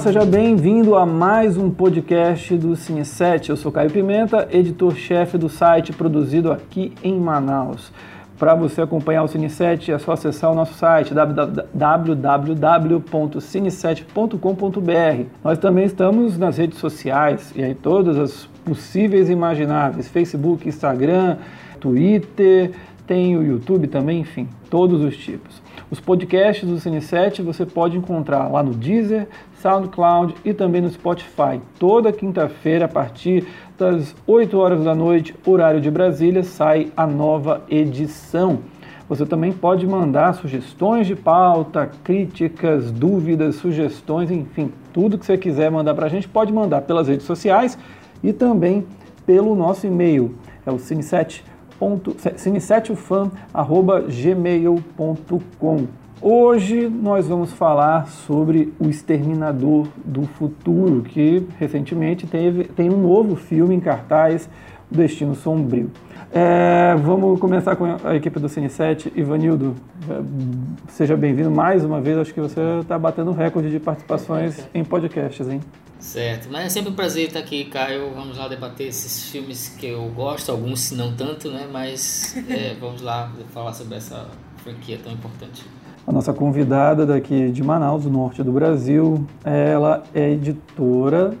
seja bem-vindo a mais um podcast do Cine 7. Eu sou Caio Pimenta, editor-chefe do site produzido aqui em Manaus. Para você acompanhar o Cine 7 é só acessar o nosso site www.cine7.com.br. Nós também estamos nas redes sociais e aí todas as possíveis e imagináveis: Facebook, Instagram, Twitter, tem o YouTube também, enfim, todos os tipos. Os podcasts do Cine7 você pode encontrar lá no Deezer, SoundCloud e também no Spotify. Toda quinta-feira, a partir das 8 horas da noite, horário de Brasília, sai a nova edição. Você também pode mandar sugestões de pauta, críticas, dúvidas, sugestões, enfim, tudo que você quiser mandar para a gente, pode mandar pelas redes sociais e também pelo nosso e-mail. É o cine7 cine7fan.gmail.com Hoje nós vamos falar sobre O Exterminador do Futuro, que recentemente teve, tem um novo filme em cartaz, Destino Sombrio. É, vamos começar com a equipe do Cine7. Ivanildo, é, seja bem-vindo mais uma vez. Acho que você está batendo recorde de participações em podcasts, hein? Certo, mas é sempre um prazer estar aqui, Caio. Vamos lá debater esses filmes que eu gosto, alguns não tanto, né? Mas é, vamos lá falar sobre essa franquia tão importante. A nossa convidada daqui de Manaus, do norte do Brasil, ela é editora,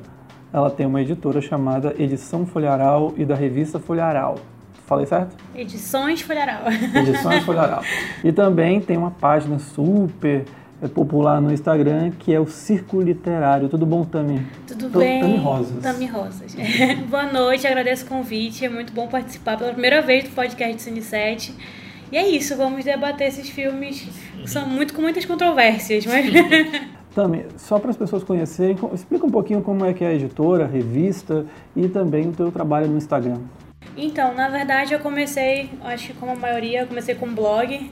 ela tem uma editora chamada Edição Folharal e da revista Folharal. Falei certo? Edições Folharal. Edições Folharal. E também tem uma página super é popular no Instagram, que é o Círculo Literário. Tudo bom, Tami? Tudo bem. Tami Rosas. Tami Rosas. Boa noite, agradeço o convite. É muito bom participar pela primeira vez do podcast do Cine 7. E é isso, vamos debater esses filmes que são muito com muitas controvérsias, mas... Tami, só para as pessoas conhecerem, explica um pouquinho como é que é a editora, a revista e também o teu trabalho no Instagram. Então, na verdade, eu comecei, acho que como a maioria, eu comecei com blog.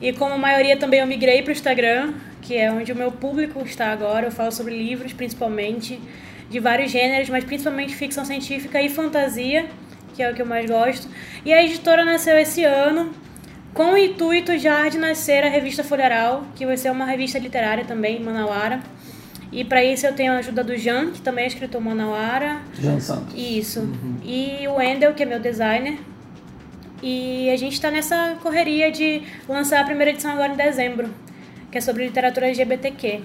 E como a maioria também eu migrei para o Instagram, que é onde o meu público está agora. Eu falo sobre livros, principalmente, de vários gêneros, mas principalmente ficção científica e fantasia, que é o que eu mais gosto. E a editora nasceu esse ano, com o intuito já de nascer a revista Folharal, que vai ser uma revista literária também, Manauara. E para isso eu tenho a ajuda do Jean, que também é escritor Manauara. Jean Santos. Isso. Uhum. E o Wendel, que é meu designer. E a gente está nessa correria de lançar a primeira edição agora em dezembro, que é sobre literatura LGBTQ.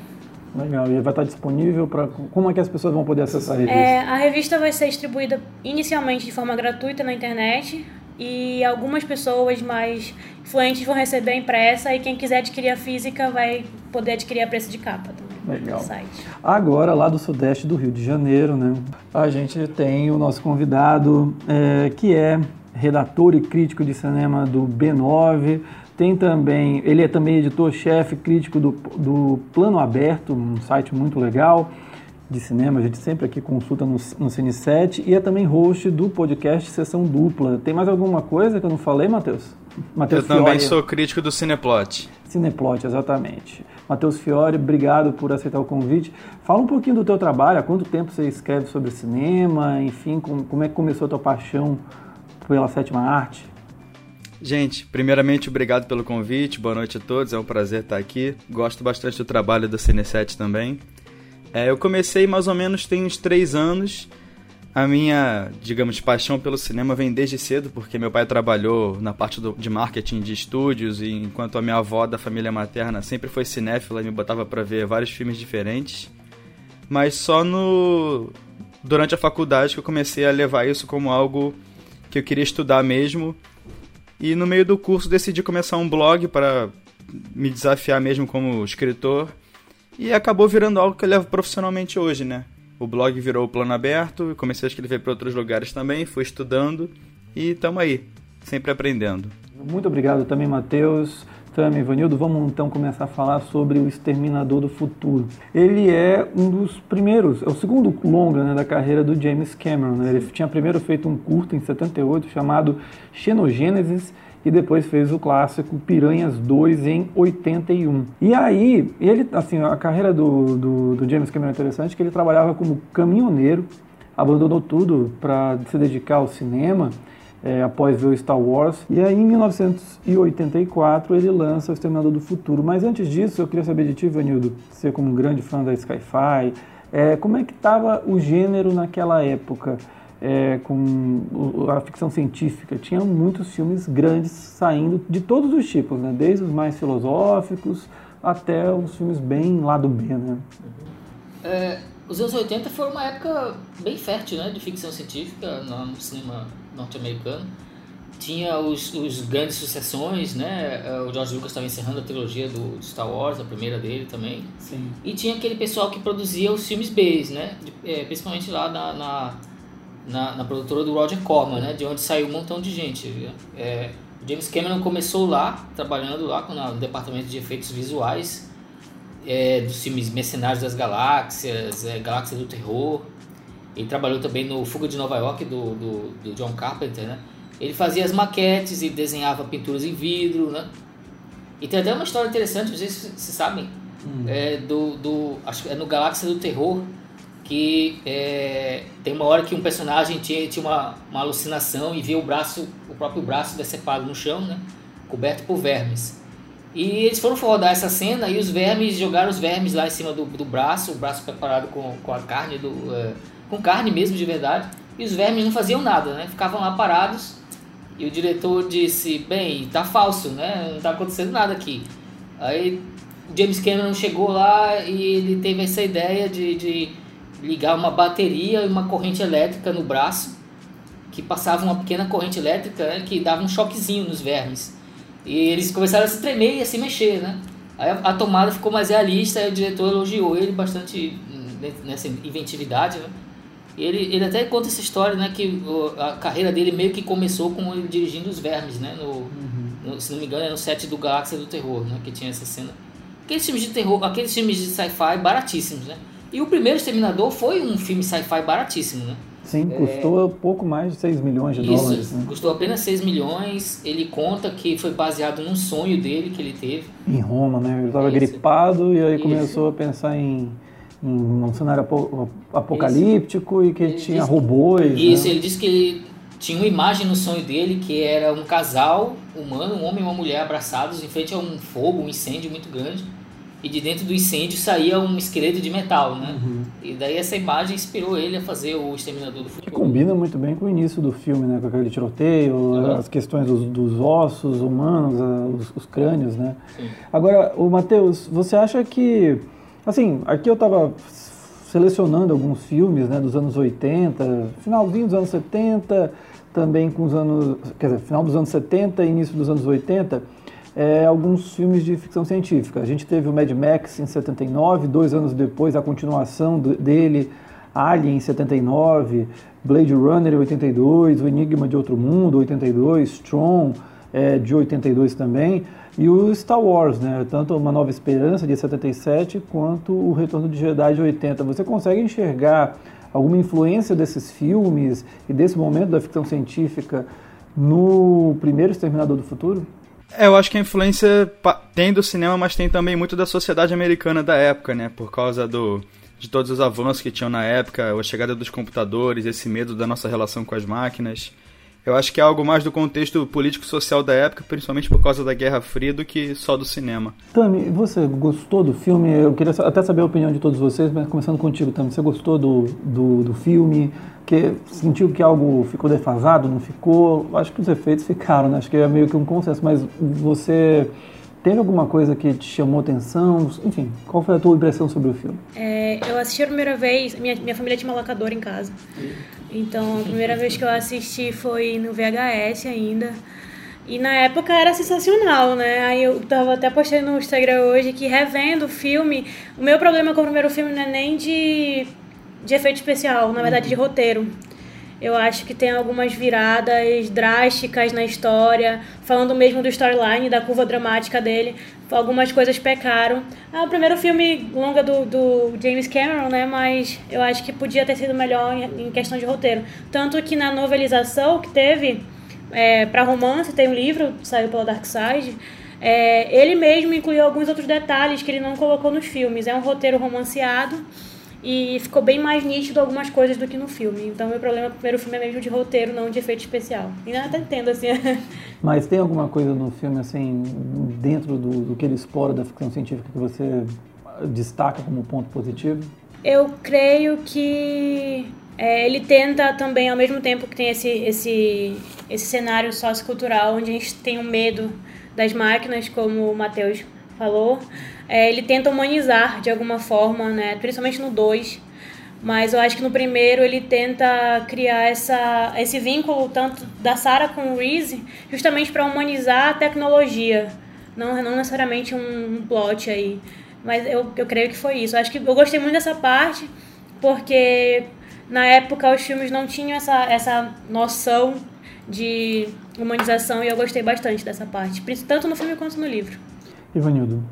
Legal. E vai estar disponível para. Como é que as pessoas vão poder acessar a revista? É, a revista vai ser distribuída inicialmente de forma gratuita na internet e algumas pessoas mais influentes vão receber a impressa e quem quiser adquirir a física vai poder adquirir a preço de capa também. Legal. Agora, lá do sudeste do Rio de Janeiro, né, a gente tem o nosso convidado é, que é redator e crítico de cinema do B9. Tem também, ele é também editor-chefe crítico do, do Plano Aberto, um site muito legal de cinema, a gente sempre aqui consulta no, no Cine 7 e é também host do podcast Sessão Dupla. Tem mais alguma coisa que eu não falei, Matheus? Mateus eu Fiore. também sou crítico do Cineplot. Cineplot, exatamente. Matheus Fiore, obrigado por aceitar o convite. Fala um pouquinho do teu trabalho, há quanto tempo você escreve sobre cinema, enfim, como, como é que começou a tua paixão pela sétima arte? Gente, primeiramente, obrigado pelo convite, boa noite a todos, é um prazer estar aqui. Gosto bastante do trabalho do Cine7 também. É, eu comecei mais ou menos tem uns três anos. A minha, digamos, paixão pelo cinema vem desde cedo, porque meu pai trabalhou na parte do, de marketing de estúdios, e enquanto a minha avó da família materna sempre foi cinéfila e me botava para ver vários filmes diferentes. Mas só no durante a faculdade que eu comecei a levar isso como algo que eu queria estudar mesmo. E no meio do curso decidi começar um blog para me desafiar mesmo como escritor. E acabou virando algo que eu levo profissionalmente hoje, né? O blog virou o plano aberto, comecei a escrever para outros lugares também, fui estudando e estamos aí, sempre aprendendo. Muito obrigado também, Matheus. Tami, Ivanildo, vamos então começar a falar sobre o Exterminador do Futuro. Ele é um dos primeiros, é o segundo longa né, da carreira do James Cameron. Né? Ele tinha primeiro feito um curto em 78 chamado Xenogênesis e depois fez o clássico Piranhas 2 em 81. E aí, ele, assim, a carreira do, do, do James Cameron é interessante, que ele trabalhava como caminhoneiro, abandonou tudo para se dedicar ao cinema, é, após ver o Star Wars. E aí, em 1984, ele lança O Exterminador do Futuro. Mas antes disso, eu queria saber de ti, Vanildo, você como um grande fã da Sci-Fi, É, como é que estava o gênero naquela época? É, com a ficção científica. Tinha muitos filmes grandes saindo de todos os tipos, né? desde os mais filosóficos até os filmes bem lado B. Né? É, os anos 80 foram uma época bem fértil né? de ficção científica no cinema norte-americano. Tinha os, os grandes sucessões, né? É, o George Lucas estava encerrando a trilogia do Star Wars, a primeira dele também. Sim. E tinha aquele pessoal que produzia os filmes B, né? É, principalmente lá na, na, na, na, produtora do Roger Corman, né? De onde saiu um montão de gente. É, James Cameron começou lá, trabalhando lá no departamento de efeitos visuais é, dos filmes Mercenários das Galáxias, é, Galáxia do Terror. Ele trabalhou também no Fuga de Nova York do, do, do John Carpenter, né? Ele fazia as maquetes e desenhava pinturas em vidro, né? E tem até uma história interessante, não sei se vocês sabem, hum. é, do, do, acho que é no Galáxia do Terror, que é, tem uma hora que um personagem tinha, tinha uma, uma alucinação e via o braço, o próprio braço decepado no chão, né? Coberto por vermes. E eles foram rodar essa cena e os vermes jogaram os vermes lá em cima do, do braço, o braço preparado com, com a carne, do, é, com carne mesmo de verdade. E os vermes não faziam nada, né? Ficavam lá parados e o diretor disse, bem, tá falso, né? Não tá acontecendo nada aqui. Aí James Cameron chegou lá e ele teve essa ideia de, de ligar uma bateria e uma corrente elétrica no braço, que passava uma pequena corrente elétrica né, que dava um choquezinho nos vermes. E eles começaram a se tremer e a se mexer, né? Aí a, a tomada ficou mais realista e o diretor elogiou ele bastante hum, nessa inventividade, né? Ele, ele até conta essa história, né? Que a carreira dele meio que começou com ele dirigindo os vermes, né? No, uhum. no se não me engano, é no set do Galáxia do Terror, né? Que tinha essa cena. Aqueles filmes de terror, aqueles filmes de sci-fi baratíssimos, né? E o primeiro Exterminador foi um filme sci-fi baratíssimo, né? Sim, custou é... pouco mais de 6 milhões de Isso, dólares. Né? Custou apenas 6 milhões. Ele conta que foi baseado num sonho dele que ele teve. Em Roma, né? Ele estava gripado e aí Isso. começou a pensar em um cenário apocalíptico e que tinha robôs. Né? Isso, né? ele disse que ele tinha uma imagem no sonho dele que era um casal humano, um homem e uma mulher abraçados em frente a um fogo, um incêndio muito grande. E de dentro do incêndio saía um esqueleto de metal, né? Uhum. E daí essa imagem inspirou ele a fazer o Exterminador do Futuro. Que combina muito bem com o início do filme, né? Com aquele tiroteio, uhum. as questões dos, dos ossos humanos, os, os crânios, né? Sim. Agora, o Matheus, você acha que Assim, aqui eu estava selecionando alguns filmes né, dos anos 80, finalzinho dos anos 70, também com os anos. Quer dizer, final dos anos 70 e início dos anos 80, é, alguns filmes de ficção científica. A gente teve o Mad Max em 79, dois anos depois a continuação dele, Alien em 79, Blade Runner em 82, O Enigma de Outro Mundo, 82, Strong é, de 82 também. E o Star Wars, né? Tanto Uma Nova Esperança, de 77, quanto O Retorno de Jedi, de 80. Você consegue enxergar alguma influência desses filmes e desse momento da ficção científica no primeiro Exterminador do Futuro? É, eu acho que a influência tem do cinema, mas tem também muito da sociedade americana da época, né? Por causa do, de todos os avanços que tinham na época, a chegada dos computadores, esse medo da nossa relação com as máquinas. Eu acho que é algo mais do contexto político-social da época, principalmente por causa da Guerra Fria, do que só do cinema. Tami, você gostou do filme? Eu queria até saber a opinião de todos vocês, mas começando contigo, Tami, você gostou do, do, do filme? Que sentiu que algo ficou defasado, não ficou? Acho que os efeitos ficaram, né? Acho que é meio que um consenso, mas você Teve alguma coisa que te chamou atenção? Enfim, qual foi a tua impressão sobre o filme? É, eu assisti a primeira vez, minha, minha família tinha uma locadora em casa. Então, a primeira vez que eu assisti foi no VHS ainda. E na época era sensacional, né? Aí eu tava até postando no Instagram hoje que revendo o filme, o meu problema com o primeiro filme não é nem de, de efeito especial, na verdade de roteiro. Eu acho que tem algumas viradas drásticas na história, falando mesmo do storyline, da curva dramática dele. Algumas coisas pecaram. É o primeiro filme longa do, do James Cameron, né? Mas eu acho que podia ter sido melhor em, questão de roteiro. Tanto que na novelização que teve é, para romance, tem um livro, saiu pela Dark Side. É, ele mesmo incluiu alguns outros detalhes que ele não colocou nos filmes. É um roteiro romanceado e ficou bem mais nítido algumas coisas do que no filme. Então, meu problema com o primeiro filme é mesmo de roteiro, não de efeito especial. E até entendo, assim. Mas tem alguma coisa no filme, assim, dentro do, do que ele explora da ficção científica que você destaca como ponto positivo? Eu creio que é, ele tenta também, ao mesmo tempo que tem esse, esse, esse cenário sociocultural, onde a gente tem um medo das máquinas, como o Matheus falou, é, ele tenta humanizar de alguma forma, né? principalmente no 2. Mas eu acho que no primeiro ele tenta criar essa, esse vínculo tanto da Sarah com o Reese, justamente para humanizar a tecnologia, não, não necessariamente um, um plot aí. Mas eu, eu creio que foi isso. Eu acho que eu gostei muito dessa parte, porque na época os filmes não tinham essa, essa noção de humanização e eu gostei bastante dessa parte, tanto no filme quanto no livro. Ivanildo.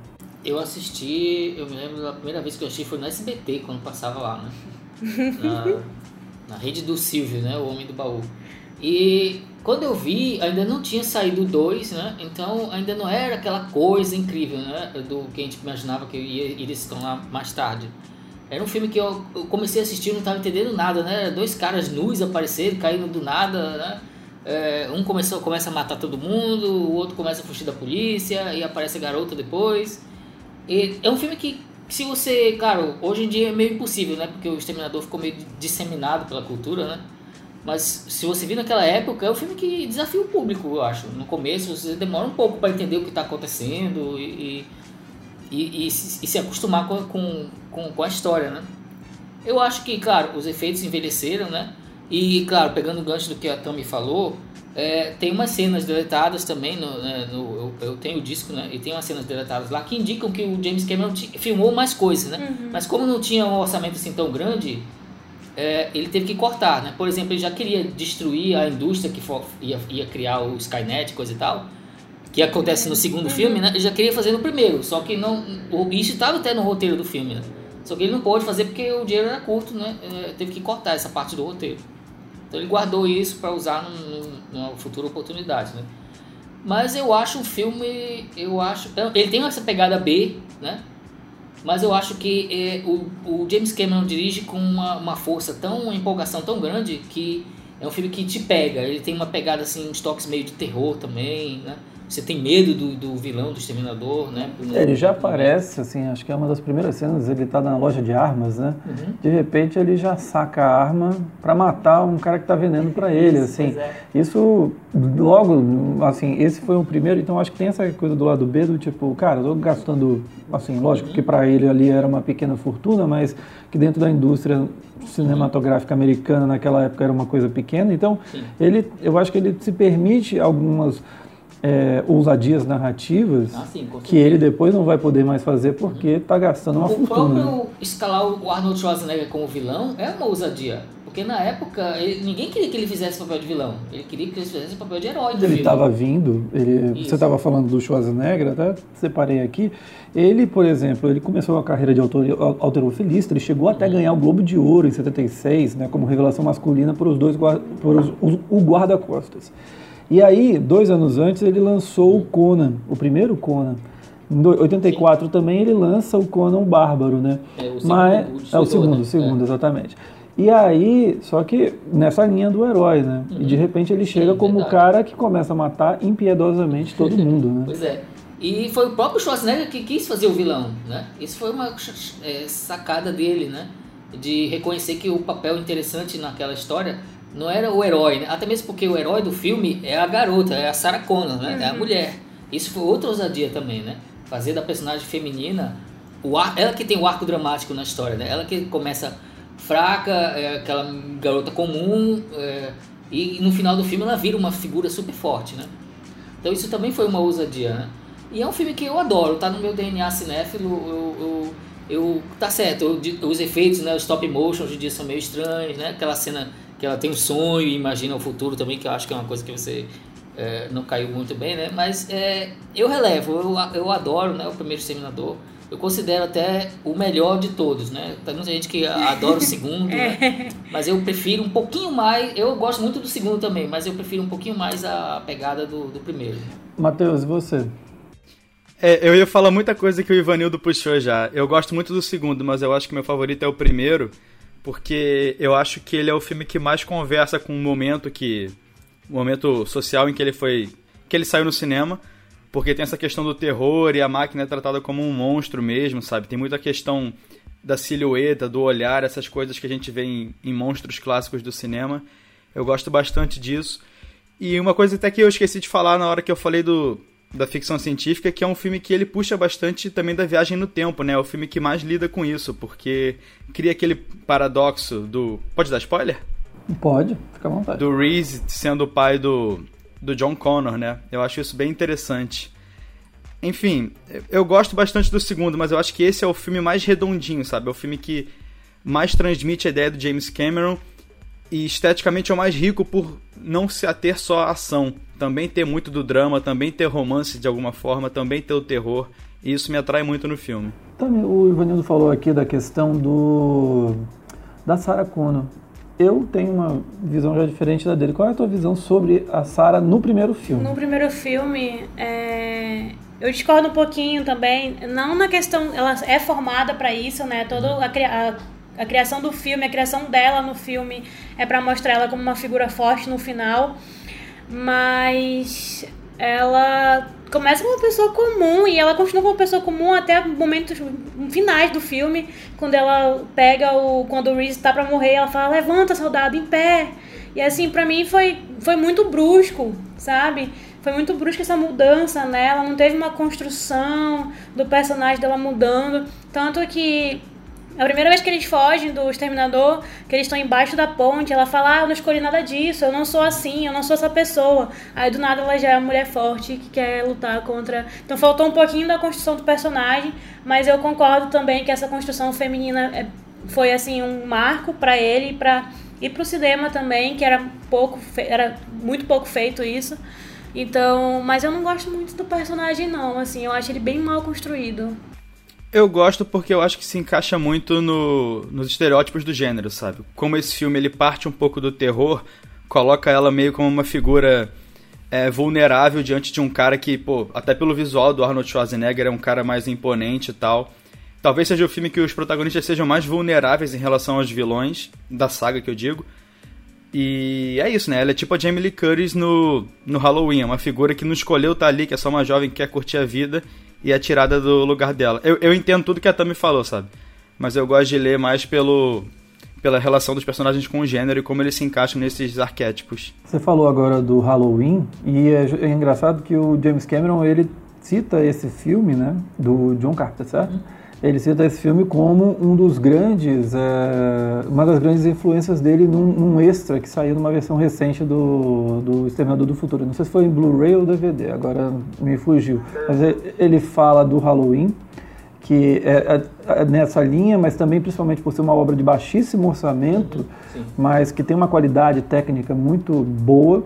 Eu assisti, eu me lembro da primeira vez que eu assisti foi no SBT, quando passava lá, né? Na, na rede do Silvio, né? O Homem do Baú. E quando eu vi, ainda não tinha saído dois, né? Então ainda não era aquela coisa incrível, né? Do que a gente imaginava que ia, iria se tornar mais tarde. Era um filme que eu, eu comecei a assistir e não estava entendendo nada, né? Dois caras nus apareceram, caindo do nada, né? É, um começou, começa a matar todo mundo, o outro começa a fugir da polícia e aparece a garota depois. É um filme que, se você, claro, hoje em dia é meio impossível, né? Porque o Exterminador ficou meio disseminado pela cultura, né? Mas se você vir naquela época, é um filme que desafia o público, eu acho. No começo você demora um pouco para entender o que está acontecendo e, e, e, e, se acostumar com, com, com, com a história, né? Eu acho que, claro, os efeitos envelheceram, né? E, claro, pegando o gancho do que a Tami falou, é, tem umas cenas deletadas também, no, né, no eu, eu, tenho o disco, né? E tem umas cenas deletadas lá que indicam que o James Cameron filmou mais coisas, né? Uhum. Mas como não tinha um orçamento assim tão grande, é, ele teve que cortar, né? Por exemplo, ele já queria destruir a indústria que for, ia, ia criar o Skynet, coisa e tal, que acontece no segundo uhum. filme, né? Ele já queria fazer no primeiro, só que não, isso estava até no roteiro do filme, né? Só que ele não pôde fazer porque o dinheiro era curto, né? É, teve que cortar essa parte do roteiro. Então ele guardou isso para usar num, numa futura oportunidade, né? Mas eu acho um filme, eu acho, ele tem essa pegada B, né? Mas eu acho que é, o, o James Cameron dirige com uma, uma força tão, uma empolgação tão grande que é um filme que te pega. Ele tem uma pegada assim, uns toques meio de terror também, né? Você tem medo do, do vilão, do exterminador, né? É, ele já aparece, assim, acho que é uma das primeiras cenas, ele tá na loja de armas, né? Uhum. De repente ele já saca a arma para matar um cara que tá vendendo para ele, assim. É. Isso, logo, assim, esse foi o primeiro, então acho que tem essa coisa do lado B do tipo, cara, eu tô gastando, assim, lógico que para ele ali era uma pequena fortuna, mas que dentro da indústria cinematográfica americana naquela época era uma coisa pequena, então Sim. ele, eu acho que ele se permite algumas é, ousadias narrativas ah, sim, que ele depois não vai poder mais fazer porque está gastando uma o fortuna. O próprio escalar o Arnold Schwarzenegger como vilão é uma ousadia. Porque na época ele, ninguém queria que ele fizesse papel de vilão. Ele queria que ele fizesse papel de herói. Ele estava vindo, ele, você estava falando do Schwarzenegger, até separei aqui. Ele, por exemplo, ele começou a carreira de alterofilista, ele chegou até uhum. ganhar o Globo de Ouro em 76, né, como revelação masculina por os dois por os, o guarda-costas. E aí, dois anos antes, ele lançou o Conan, o primeiro Conan. Em 84 Sim. também ele lança o Conan Bárbaro, né? É o segundo. Mas, o é o segundo, o segundo, é. exatamente. E aí, só que nessa linha do herói, né? Uhum. E de repente ele chega Sim, como o cara que começa a matar impiedosamente todo mundo, né? pois é. E foi o próprio Schwarzenegger que quis fazer o vilão, né? Isso foi uma é, sacada dele, né? De reconhecer que o papel interessante naquela história não era o herói, né? até mesmo porque o herói do filme é a garota, é a Sarah Connor, né? Uhum. é a uhum. mulher. Isso foi outra ousadia também, né? Fazer da personagem feminina o ar, ela que tem o arco dramático na história, né? Ela que começa fraca, é aquela garota comum é, e no final do filme ela vira uma figura super forte, né? Então isso também foi uma ousadia, né? E é um filme que eu adoro, tá no meu DNA cinéfilo, eu, eu, eu tá certo, eu, os efeitos, né, os stop motion hoje em dia são meio estranhos, né? Aquela cena que ela tem um sonho e imagina o futuro também, que eu acho que é uma coisa que você é, não caiu muito bem, né? Mas é, eu relevo, eu, eu adoro né, o primeiro Exterminador. Eu considero até o melhor de todos, né? Tem muita gente que adora o segundo, né? É. Mas eu prefiro um pouquinho mais. Eu gosto muito do segundo também, mas eu prefiro um pouquinho mais a pegada do, do primeiro. Matheus, e você? É, eu ia falar muita coisa que o Ivanildo puxou já. Eu gosto muito do segundo, mas eu acho que meu favorito é o primeiro porque eu acho que ele é o filme que mais conversa com o momento que o momento social em que ele foi que ele saiu no cinema, porque tem essa questão do terror e a máquina é tratada como um monstro mesmo, sabe? Tem muita questão da silhueta, do olhar, essas coisas que a gente vê em, em monstros clássicos do cinema. Eu gosto bastante disso. E uma coisa até que eu esqueci de falar na hora que eu falei do, da ficção científica, que é um filme que ele puxa bastante também da viagem no tempo, né? É o filme que mais lida com isso, porque cria aquele paradoxo do. Pode dar spoiler? Pode, fica à vontade. Do Reese sendo o pai do, do John Connor, né? Eu acho isso bem interessante. Enfim, eu gosto bastante do segundo, mas eu acho que esse é o filme mais redondinho, sabe? É o filme que mais transmite a ideia do James Cameron e esteticamente é o mais rico por não se ater só à ação. Também ter muito do drama, também ter romance de alguma forma, também ter o terror. E isso me atrai muito no filme. Também o Ivanildo falou aqui da questão do da Sarah Connor. Eu tenho uma visão já diferente da dele. Qual é a tua visão sobre a Sarah no primeiro filme? No primeiro filme, é... eu discordo um pouquinho também. Não na questão, ela é formada para isso, né? Toda a, a, a criação do filme, a criação dela no filme é para mostrar ela como uma figura forte no final. Mas ela começa como uma pessoa comum e ela continua como uma pessoa comum até momentos finais do filme, quando ela pega o quando o Reese tá para morrer, ela fala: "Levanta, soldado, em pé". E assim, para mim foi foi muito brusco, sabe? Foi muito brusca essa mudança nela, não teve uma construção do personagem dela mudando, tanto que a primeira vez que eles fogem do exterminador, que eles estão embaixo da ponte, ela fala: Ah, eu não escolhi nada disso, eu não sou assim, eu não sou essa pessoa. Aí do nada ela já é uma mulher forte que quer lutar contra. Então faltou um pouquinho da construção do personagem, mas eu concordo também que essa construção feminina é, foi assim um marco para ele e para o cinema também, que era pouco, era muito pouco feito isso. Então, mas eu não gosto muito do personagem não, assim, eu acho ele bem mal construído. Eu gosto porque eu acho que se encaixa muito no, nos estereótipos do gênero, sabe? Como esse filme ele parte um pouco do terror, coloca ela meio como uma figura é, vulnerável diante de um cara que, pô, até pelo visual do Arnold Schwarzenegger é um cara mais imponente e tal. Talvez seja o filme que os protagonistas sejam mais vulneráveis em relação aos vilões, da saga que eu digo. E é isso, né? Ela é tipo a Jamie Lee Curtis no, no Halloween, é uma figura que não escolheu estar tá ali, que é só uma jovem que quer curtir a vida e a tirada do lugar dela. Eu, eu entendo tudo que a Tami falou, sabe? Mas eu gosto de ler mais pelo pela relação dos personagens com o gênero e como eles se encaixam nesses arquétipos. Você falou agora do Halloween e é, é engraçado que o James Cameron ele cita esse filme, né, do John Carpenter, certo? Ele cita esse filme como um dos grandes, é, uma das grandes influências dele num, num, extra que saiu numa versão recente do, do Exterminador do Futuro. Não sei se foi em Blu-ray ou DVD, agora me fugiu. Mas ele fala do Halloween, que é, é, é, nessa linha, mas também principalmente por ser uma obra de baixíssimo orçamento, Sim. mas que tem uma qualidade técnica muito boa.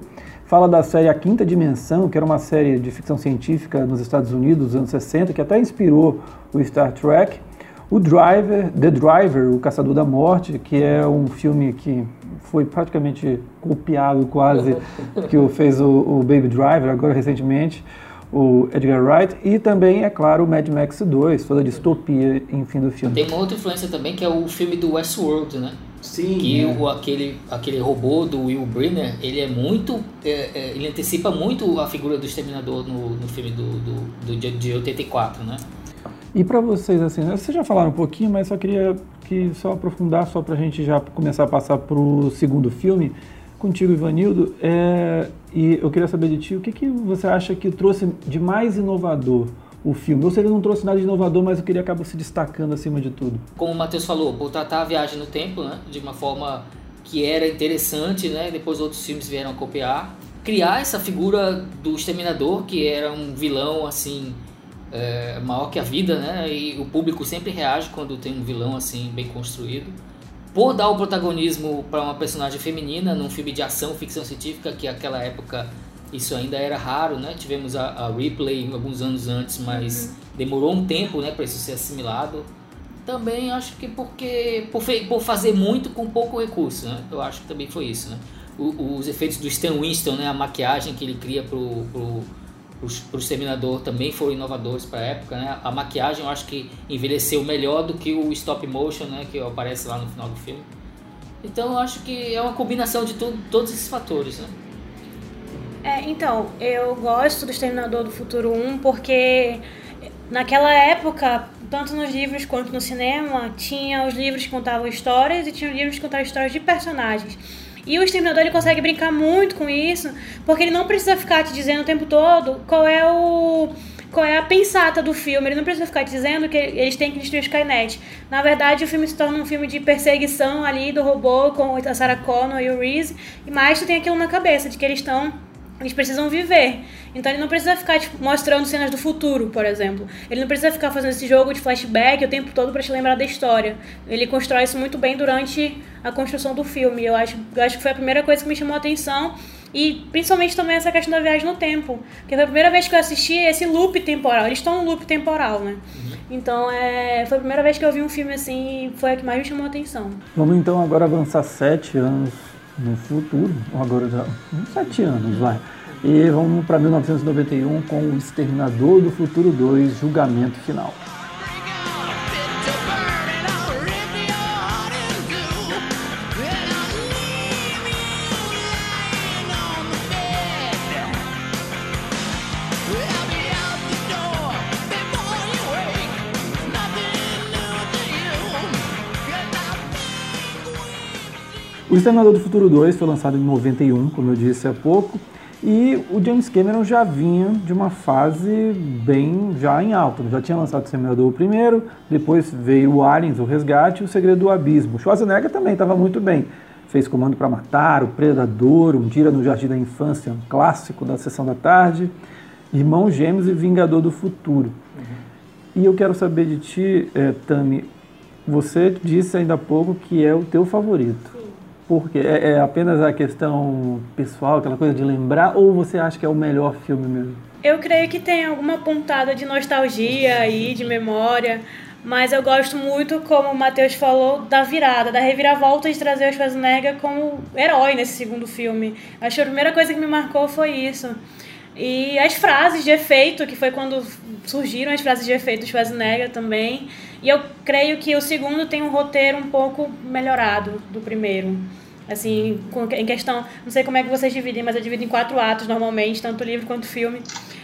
Fala da série A Quinta Dimensão, que era uma série de ficção científica nos Estados Unidos, dos anos 60, que até inspirou o Star Trek. O Driver, The Driver, O Caçador da Morte, que é um filme que foi praticamente copiado quase, que fez o, o Baby Driver agora recentemente, o Edgar Wright, e também, é claro, o Mad Max 2, toda a distopia, enfim, do filme. Tem uma outra influência também, que é o filme do Westworld, né? Sim. Que é. o, aquele, aquele robô do Will Brenner, ele é muito. É, é, ele antecipa muito a figura do Exterminador no, no filme do, do, do de, de 84, né? E para vocês, assim, né, vocês já falaram um pouquinho, mas só queria que só aprofundar, só para a gente já começar a passar para o segundo filme, contigo, Ivanildo. É, e eu queria saber de ti, o que, que você acha que trouxe de mais inovador o filme. Ou se ele não trouxe nada de inovador, mas o que ele acaba se destacando acima de tudo. Como o Matheus falou, por tratar a viagem no tempo, né, de uma forma que era interessante, né, depois outros filmes vieram a copiar. Criar essa figura do Exterminador, que era um vilão, assim, é, maior que a vida, né, e o público sempre reage quando tem um vilão, assim, bem construído. Por dar o protagonismo para uma personagem feminina num filme de ação, ficção científica, que naquela época isso ainda era raro, né? Tivemos a, a Ripley alguns anos antes, mas uhum. demorou um tempo, né, para isso ser assimilado. Também acho que porque por, por fazer muito com pouco recurso, né? Eu acho que também foi isso, né? O, os efeitos do Stan Winston, né, a maquiagem que ele cria pro, pro para o Exterminador também foram inovadores para a época, né? A maquiagem eu acho que envelheceu melhor do que o stop motion, né? Que aparece lá no final do filme. Então eu acho que é uma combinação de tudo, todos esses fatores, né? É, então, eu gosto do Exterminador do Futuro 1 porque naquela época, tanto nos livros quanto no cinema, tinha os livros que contavam histórias e tinha os livros que contavam histórias de personagens. E o Exterminador ele consegue brincar muito com isso, porque ele não precisa ficar te dizendo o tempo todo qual é o qual é a pensata do filme. Ele não precisa ficar dizendo que eles têm que destruir Skynet. Na verdade, o filme se torna um filme de perseguição ali do robô com a Sarah Connor e o Reese, e mais tu tem aquilo na cabeça de que eles estão eles precisam viver. Então ele não precisa ficar tipo, mostrando cenas do futuro, por exemplo. Ele não precisa ficar fazendo esse jogo de flashback o tempo todo para te lembrar da história. Ele constrói isso muito bem durante a construção do filme. Eu acho, eu acho que foi a primeira coisa que me chamou a atenção. E principalmente também essa questão da viagem no tempo. Porque foi a primeira vez que eu assisti esse loop temporal. Eles estão no loop temporal, né? Uhum. Então é, foi a primeira vez que eu vi um filme assim e foi a que mais me chamou a atenção. Vamos então agora avançar sete anos no futuro, agora já uns sete anos, vai. E vamos para 1991 com o Exterminador do Futuro 2, Julgamento Final. O Exterminador do Futuro 2 foi lançado em 91, como eu disse há pouco, e o James Cameron já vinha de uma fase bem já em alta. Já tinha lançado o Exterminador primeiro, depois veio o Aliens, o Resgate e o Segredo do Abismo. Schwarzenegger também estava muito bem. Fez Comando para Matar, O Predador, Um Dia no Jardim da Infância, um clássico da Sessão da Tarde, Irmãos Gêmeos e Vingador do Futuro. Uhum. E eu quero saber de ti, eh, Tami, você disse ainda há pouco que é o teu favorito. Porque é, é apenas a questão pessoal, aquela coisa de lembrar, ou você acha que é o melhor filme mesmo? Eu creio que tem alguma pontada de nostalgia aí, de memória, mas eu gosto muito, como o Matheus falou, da virada, da reviravolta de trazer o Schwarzenegger como herói nesse segundo filme. Acho que a primeira coisa que me marcou foi isso. E as frases de efeito, que foi quando surgiram as frases de efeito do Schwarzenegger também. E eu creio que o segundo tem um roteiro um pouco melhorado do primeiro. Assim, em questão, não sei como é que vocês dividem, mas eu divido em quatro atos normalmente, tanto livro quanto filme.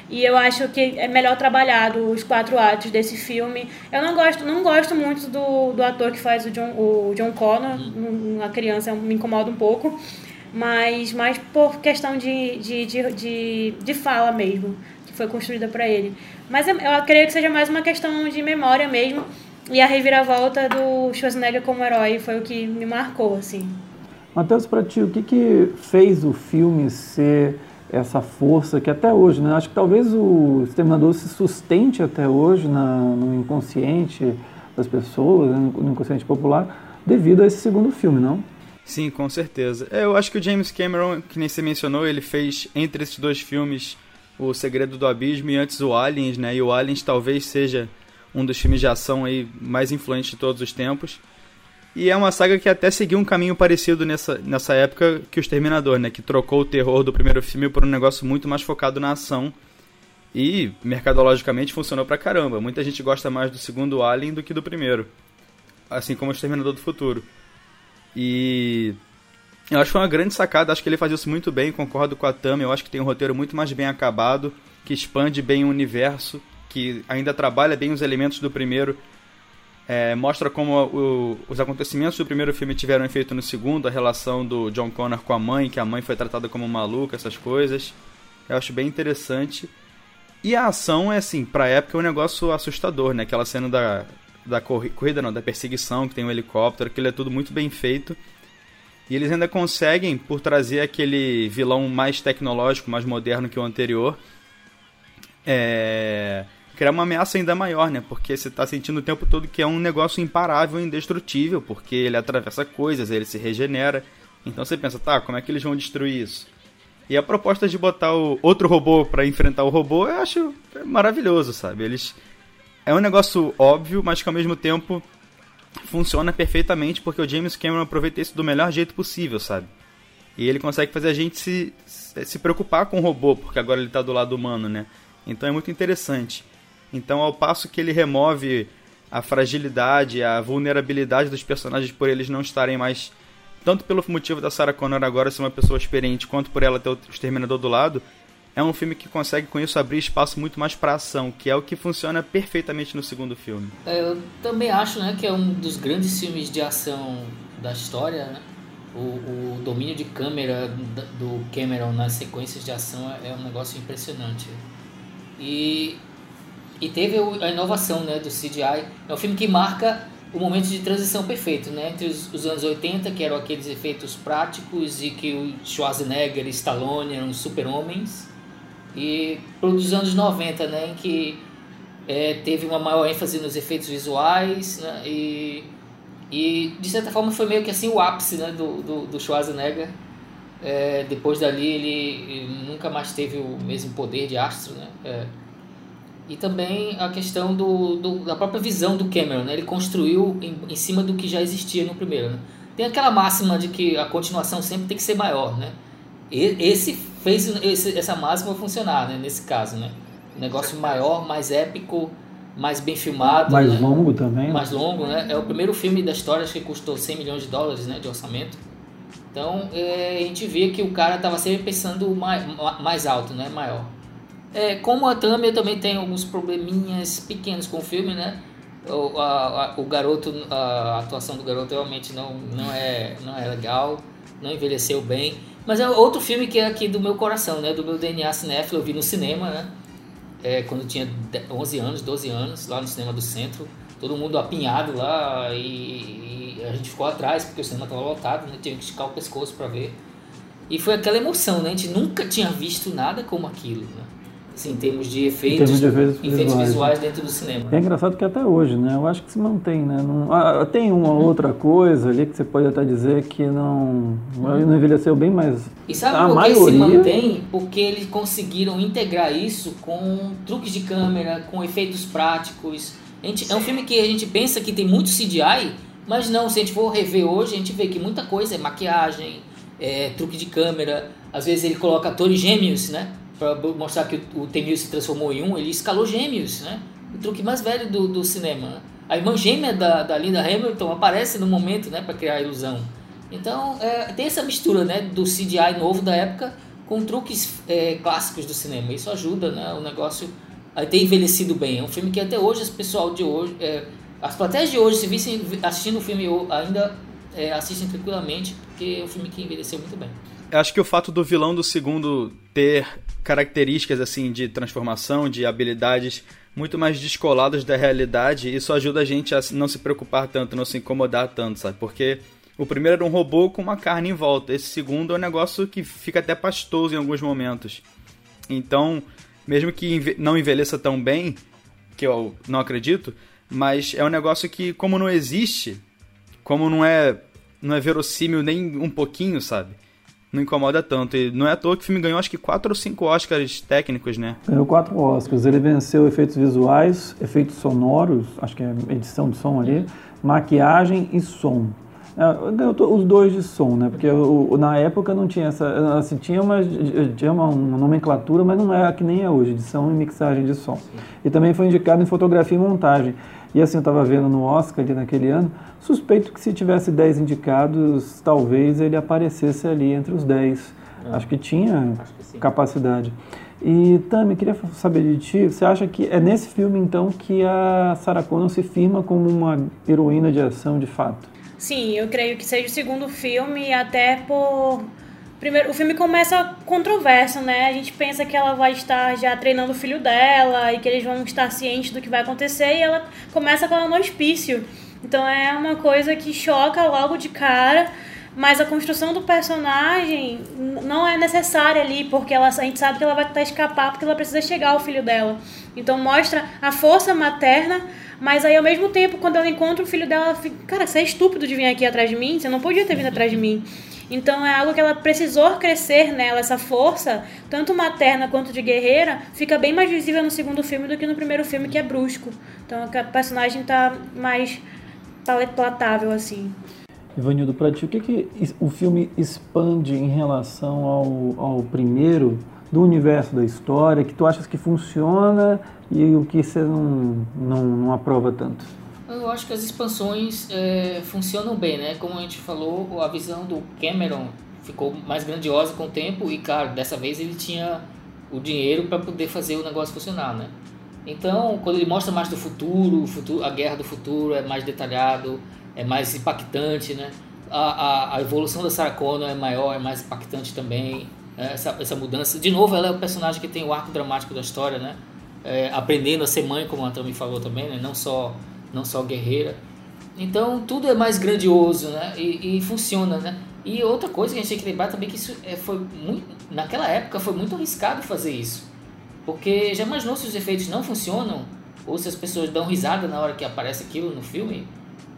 E eu acho que é melhor trabalhado os quatro atos desse filme. Eu não gosto, não gosto muito do, do ator que faz o John, o John Connor, uma criança, me incomoda um pouco mas mais por questão de, de, de, de, de fala mesmo, que foi construída para ele. Mas eu, eu creio que seja mais uma questão de memória mesmo, e a reviravolta do Schwarzenegger como herói foi o que me marcou, assim. Matheus, para ti, o que, que fez o filme ser essa força que até hoje, né? Acho que talvez o Exterminador se sustente até hoje na, no inconsciente das pessoas, né? no inconsciente popular, devido a esse segundo filme, não? Sim, com certeza. É, eu acho que o James Cameron, que nem você mencionou, ele fez entre esses dois filmes O Segredo do Abismo e antes o Aliens, né? E o Aliens talvez seja um dos filmes de ação aí mais influentes de todos os tempos. E é uma saga que até seguiu um caminho parecido nessa, nessa época que o Exterminador, né? Que trocou o terror do primeiro filme por um negócio muito mais focado na ação. E, mercadologicamente, funcionou pra caramba. Muita gente gosta mais do segundo Alien do que do primeiro. Assim como o Exterminador do Futuro. E eu acho que foi uma grande sacada, acho que ele faz isso muito bem, concordo com a Tami, eu acho que tem um roteiro muito mais bem acabado, que expande bem o universo, que ainda trabalha bem os elementos do primeiro, é, mostra como o, os acontecimentos do primeiro filme tiveram efeito no segundo, a relação do John Connor com a mãe, que a mãe foi tratada como maluca, essas coisas. Eu acho bem interessante. E a ação é assim, pra época é um negócio assustador, né? Aquela cena da, da corrida, não, da perseguição, que tem um helicóptero, aquilo é tudo muito bem feito. E eles ainda conseguem, por trazer aquele vilão mais tecnológico, mais moderno que o anterior, é... criar uma ameaça ainda maior, né? Porque você está sentindo o tempo todo que é um negócio imparável, indestrutível, porque ele atravessa coisas, ele se regenera. Então você pensa, tá, como é que eles vão destruir isso? E a proposta de botar o outro robô para enfrentar o robô, eu acho maravilhoso, sabe? Eles é um negócio óbvio, mas que ao mesmo tempo funciona perfeitamente porque o James Cameron aproveita isso do melhor jeito possível, sabe? E ele consegue fazer a gente se, se preocupar com o robô, porque agora ele está do lado humano, né? Então é muito interessante. Então, ao passo que ele remove a fragilidade, a vulnerabilidade dos personagens por eles não estarem mais. Tanto pelo motivo da Sarah Connor agora ser uma pessoa experiente, quanto por ela ter o exterminador do lado, é um filme que consegue com isso abrir espaço muito mais para ação, que é o que funciona perfeitamente no segundo filme. É, eu também acho, né, que é um dos grandes filmes de ação da história, né? O, o domínio de câmera do Cameron nas sequências de ação é, é um negócio impressionante. E, e teve a inovação né, do CGI. É um filme que marca o momento de transição perfeito, né? Entre os, os, anos 80, que eram aqueles efeitos práticos e que o Schwarzenegger e Stallone eram super-homens, e os anos 90, né? Em que é, teve uma maior ênfase nos efeitos visuais, né? E e de certa forma foi meio que assim o ápice né, do, do, do Schwarzenegger. É, depois dali ele, ele, nunca mais teve o mesmo poder de astro. Né? É. E também a questão do, do, da própria visão do Cameron. Né? Ele construiu em, em cima do que já existia no primeiro. Né? Tem aquela máxima de que a continuação sempre tem que ser maior. Né? E, esse fez esse, essa máxima funcionar né? nesse caso. Né? Um negócio maior, mais épico mais bem filmado. Mais né? longo também. Mais longo, né? É o primeiro filme da história que custou 100 milhões de dólares né, de orçamento. Então é, a gente vê que o cara estava sempre pensando mais, mais alto, né? Maior. É, como a Tami, eu também tenho alguns probleminhas pequenos com o filme, né? O, a, a, o garoto, a atuação do garoto realmente não, não, é, não é legal, não envelheceu bem. Mas é outro filme que é aqui do meu coração, né? Do meu DNA cinéfilo, eu vi no cinema, né? é, quando tinha 11 anos, 12 anos, lá no cinema do centro, todo mundo apinhado lá e, e a gente ficou atrás porque o cinema estava lotado, né? tinha que esticar o pescoço para ver. E foi aquela emoção, né? A gente nunca tinha visto nada como aquilo, né? Assim, em termos de efeitos, termos de efeitos, efeitos visuais, visuais, dentro do cinema. É engraçado que até hoje, né? Eu acho que se mantém, né? Não, ah, tem uma uhum. outra coisa ali que você pode até dizer que não, não envelheceu bem, mas e sabe a por maioria... se mantém? Porque eles conseguiram integrar isso com truques de câmera, com efeitos práticos. Gente, é um filme que a gente pensa que tem muito CGI, mas não, se a gente for rever hoje, a gente vê que muita coisa é maquiagem, é, truque de câmera, às vezes ele coloca atores gêmeos, né? Para mostrar que o, T-1000 se transformou em um, ele escalou gêmeos, né? O truque mais velho do, do cinema. A irmã gêmea da, da Linda Hamilton aparece no momento, né, para criar a ilusão. Então, é, tem essa mistura, né, do CGI novo da época com truques é, clássicos do cinema. Isso ajuda, né, o negócio a ter envelhecido bem. É um filme que até hoje as pessoal de hoje, é, as plateias de hoje, se vissem assistindo o filme ainda é, assistem tranquilamente, porque é um filme que envelheceu muito bem. Acho que o fato do vilão do segundo ter características assim de transformação, de habilidades muito mais descoladas da realidade, isso ajuda a gente a não se preocupar tanto, não se incomodar tanto, sabe? Porque o primeiro era um robô com uma carne em volta, esse segundo é um negócio que fica até pastoso em alguns momentos. Então, mesmo que não envelheça tão bem, que eu não acredito, mas é um negócio que, como não existe, como não é, não é verossímil nem um pouquinho, sabe? Não incomoda tanto. E não é à toa que o filme ganhou acho que quatro ou cinco Oscars técnicos, né? Ganhou quatro Oscars. Ele venceu efeitos visuais, efeitos sonoros, acho que é edição de som ali, maquiagem e som. É, ganhou os dois de som, né? Porque o, na época não tinha essa. Assim, tinha uma, tinha uma, uma nomenclatura, mas não é que nem é hoje, edição e mixagem de som. E também foi indicado em fotografia e montagem. E assim, eu estava vendo no Oscar ali naquele ano, suspeito que se tivesse 10 indicados, talvez ele aparecesse ali entre os 10. É. Acho que tinha Acho que capacidade. E Tami, queria saber de ti, você acha que é nesse filme então que a Sarah Connor se firma como uma heroína de ação de fato? Sim, eu creio que seja o segundo filme, até por Primeiro, o filme começa controverso, né? A gente pensa que ela vai estar já treinando o filho dela e que eles vão estar cientes do que vai acontecer e ela começa com ela no hospício. Então é uma coisa que choca logo de cara, mas a construção do personagem não é necessária ali, porque ela, a gente sabe que ela vai tentar escapar porque ela precisa chegar ao filho dela. Então mostra a força materna, mas aí ao mesmo tempo, quando ela encontra o filho dela, ela fica, cara, você é estúpido de vir aqui atrás de mim, você não podia ter vindo atrás de mim. Então é algo que ela precisou crescer nela, essa força, tanto materna quanto de guerreira, fica bem mais visível no segundo filme do que no primeiro filme, que é brusco. Então a personagem tá mais palatável assim. Ivanildo, para ti, o que, que o filme expande em relação ao, ao primeiro, do universo da história, que tu achas que funciona e o que você não, não, não aprova tanto? Eu acho que as expansões é, funcionam bem, né? Como a gente falou, a visão do Cameron ficou mais grandiosa com o tempo e, claro, dessa vez ele tinha o dinheiro para poder fazer o negócio funcionar, né? Então, quando ele mostra mais do futuro, futuro, a guerra do futuro é mais detalhado, é mais impactante, né? A, a, a evolução da Sarah Connor é maior, é mais impactante também. Né? Essa, essa mudança. De novo, ela é o personagem que tem o arco dramático da história, né? É, aprendendo a ser mãe, como a Tami falou também, né? Não só, não só guerreira. Então, tudo é mais grandioso, né? E, e funciona, né? E outra coisa que a gente tem que lembrar também é que isso é, foi muito, naquela época foi muito arriscado fazer isso. Porque já imaginou se os efeitos não funcionam, ou se as pessoas dão risada na hora que aparece aquilo no filme,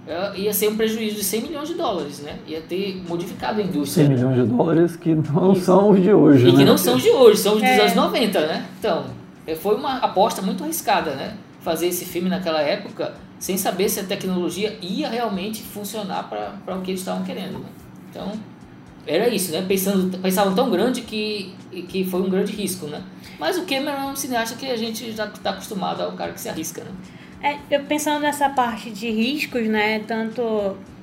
é, ia ser um prejuízo de 100 milhões de dólares, né? Ia ter modificado a indústria. 100 né? milhões de dólares que não Isso. são os de hoje, e né? que não são os de hoje, são os é. dos anos 90, né? Então, é, foi uma aposta muito arriscada, né? Fazer esse filme naquela época sem saber se a tecnologia ia realmente funcionar para o que eles estavam querendo, né? Então, era isso, né? Pensando, pensavam tão grande que, que foi um grande risco, né? Mas o Cameron é um cineasta que a gente já está acostumado ao cara que se arrisca, né? É, eu pensando nessa parte de riscos, né, tanto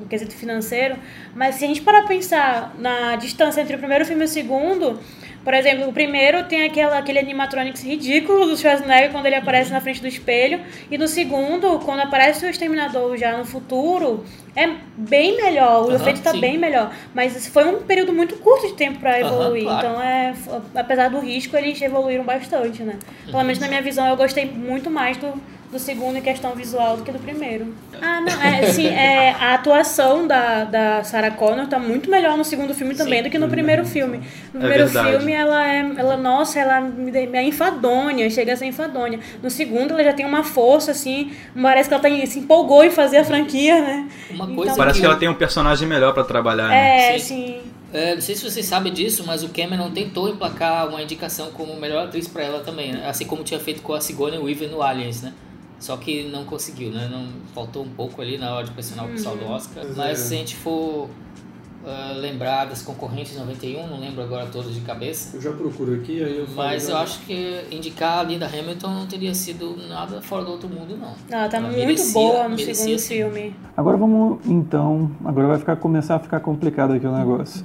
no quesito financeiro, mas se a gente parar pensar na distância entre o primeiro filme e o segundo, por exemplo, o primeiro tem aquela, aquele animatronics ridículo do Schwarzenegger quando ele aparece na frente do espelho. E no segundo, quando aparece o Exterminador já no futuro, é bem melhor. O uhum, efeito está bem melhor. Mas foi um período muito curto de tempo para evoluir. Uhum, claro. Então, é, apesar do risco, eles evoluíram bastante, né? Pelo menos na minha visão, eu gostei muito mais do, do segundo em questão visual do que do primeiro. Ah, não, é, sim, é, a atuação da, da Sarah Connor tá muito melhor no segundo filme também sim. do que no primeiro filme. No é primeiro é filme, ela é, ela, nossa, ela é enfadonha, chega a ser enfadonha. No segundo, ela já tem uma força, assim, parece que ela tá, se empolgou em fazer a franquia, né? Uma coisa então, Parece que ela tem um personagem melhor para trabalhar, né? É, sim. sim. É, não sei se vocês sabem disso, mas o Cameron tentou emplacar uma indicação como melhor atriz para ela também, né? Assim como tinha feito com a Sigourney Weaver no Aliens, né? Só que não conseguiu, né? Não, faltou um pouco ali na hora de pressionar o pessoal do uhum. Oscar. Mas é. se a gente for uh, lembrar das concorrentes 91, não lembro agora todas de cabeça. Eu já procuro aqui, aí eu falo Mas eu acho que indicar a Linda Hamilton não teria sido nada fora do outro mundo, não. Ela tá Ela muito merecia, boa no segundo sim. filme. Agora vamos, então, agora vai ficar, começar a ficar complicado aqui o negócio.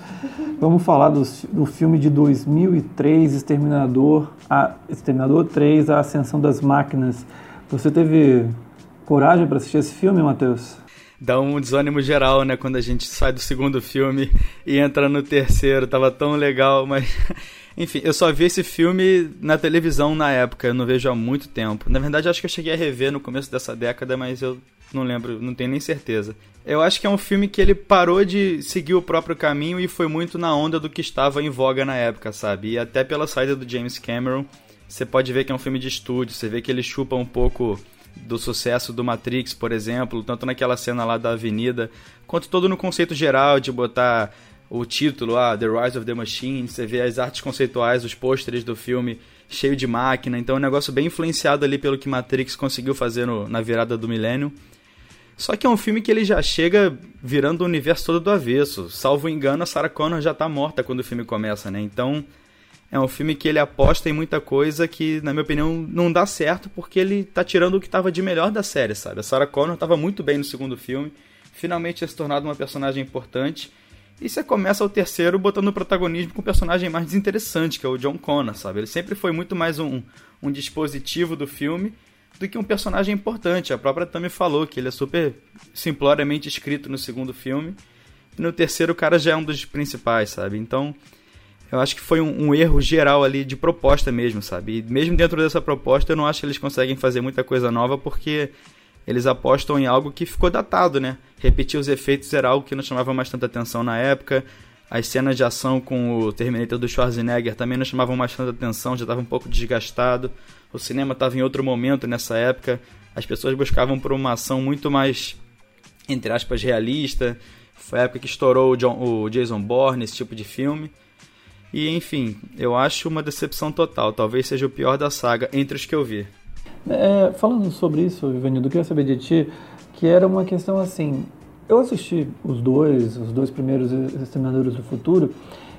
vamos falar do, do filme de 2003, Exterminador, a, Exterminador 3, A Ascensão das Máquinas. Você teve coragem para assistir esse filme, Matheus? Dá um desânimo geral, né? Quando a gente sai do segundo filme e entra no terceiro. Tava tão legal, mas. Enfim, eu só vi esse filme na televisão na época, eu não vejo há muito tempo. Na verdade, acho que eu cheguei a rever no começo dessa década, mas eu não lembro, não tenho nem certeza. Eu acho que é um filme que ele parou de seguir o próprio caminho e foi muito na onda do que estava em voga na época, sabe? E até pela saída do James Cameron, você pode ver que é um filme de estúdio, você vê que ele chupa um pouco do sucesso do Matrix, por exemplo, tanto naquela cena lá da avenida, quanto todo no conceito geral de botar o título, ah, The Rise of the Machine, você vê as artes conceituais, os pôsteres do filme cheio de máquina, então é um negócio bem influenciado ali pelo que Matrix conseguiu fazer no, na virada do milênio. Só que é um filme que ele já chega virando o universo todo do avesso. Salvo engano, a Sarah Connor já tá morta quando o filme começa, né? Então, é um filme que ele aposta em muita coisa que, na minha opinião, não dá certo porque ele tá tirando o que tava de melhor da série, sabe? A Sarah Connor tava muito bem no segundo filme, finalmente tinha se tornado uma personagem importante. E você começa o terceiro botando o protagonismo com um personagem mais desinteressante, que é o John Connor, sabe? Ele sempre foi muito mais um, um dispositivo do filme do que um personagem importante. A própria Tammy falou que ele é super simploriamente escrito no segundo filme. E no terceiro o cara já é um dos principais, sabe? Então eu acho que foi um, um, erro geral ali de proposta mesmo, sabe? E mesmo dentro dessa proposta, eu não acho que eles conseguem fazer muita coisa nova porque eles apostam em algo que ficou datado, né? Repetir os efeitos era algo que não chamava mais tanta atenção na época. As cenas de ação com o Terminator do Schwarzenegger também não chamavam mais tanta atenção, já estava um pouco desgastado. O cinema estava em outro momento nessa época. As pessoas buscavam por uma ação muito mais, entre aspas, realista. Foi a época que estourou o, John, o Jason Bourne, esse tipo de filme. E enfim, eu acho uma decepção total. Talvez seja o pior da saga entre os que eu vi. É, falando sobre isso, Ivanildo, eu queria saber de ti que era uma questão assim. Eu assisti os dois, os dois primeiros Exterminadores do Futuro,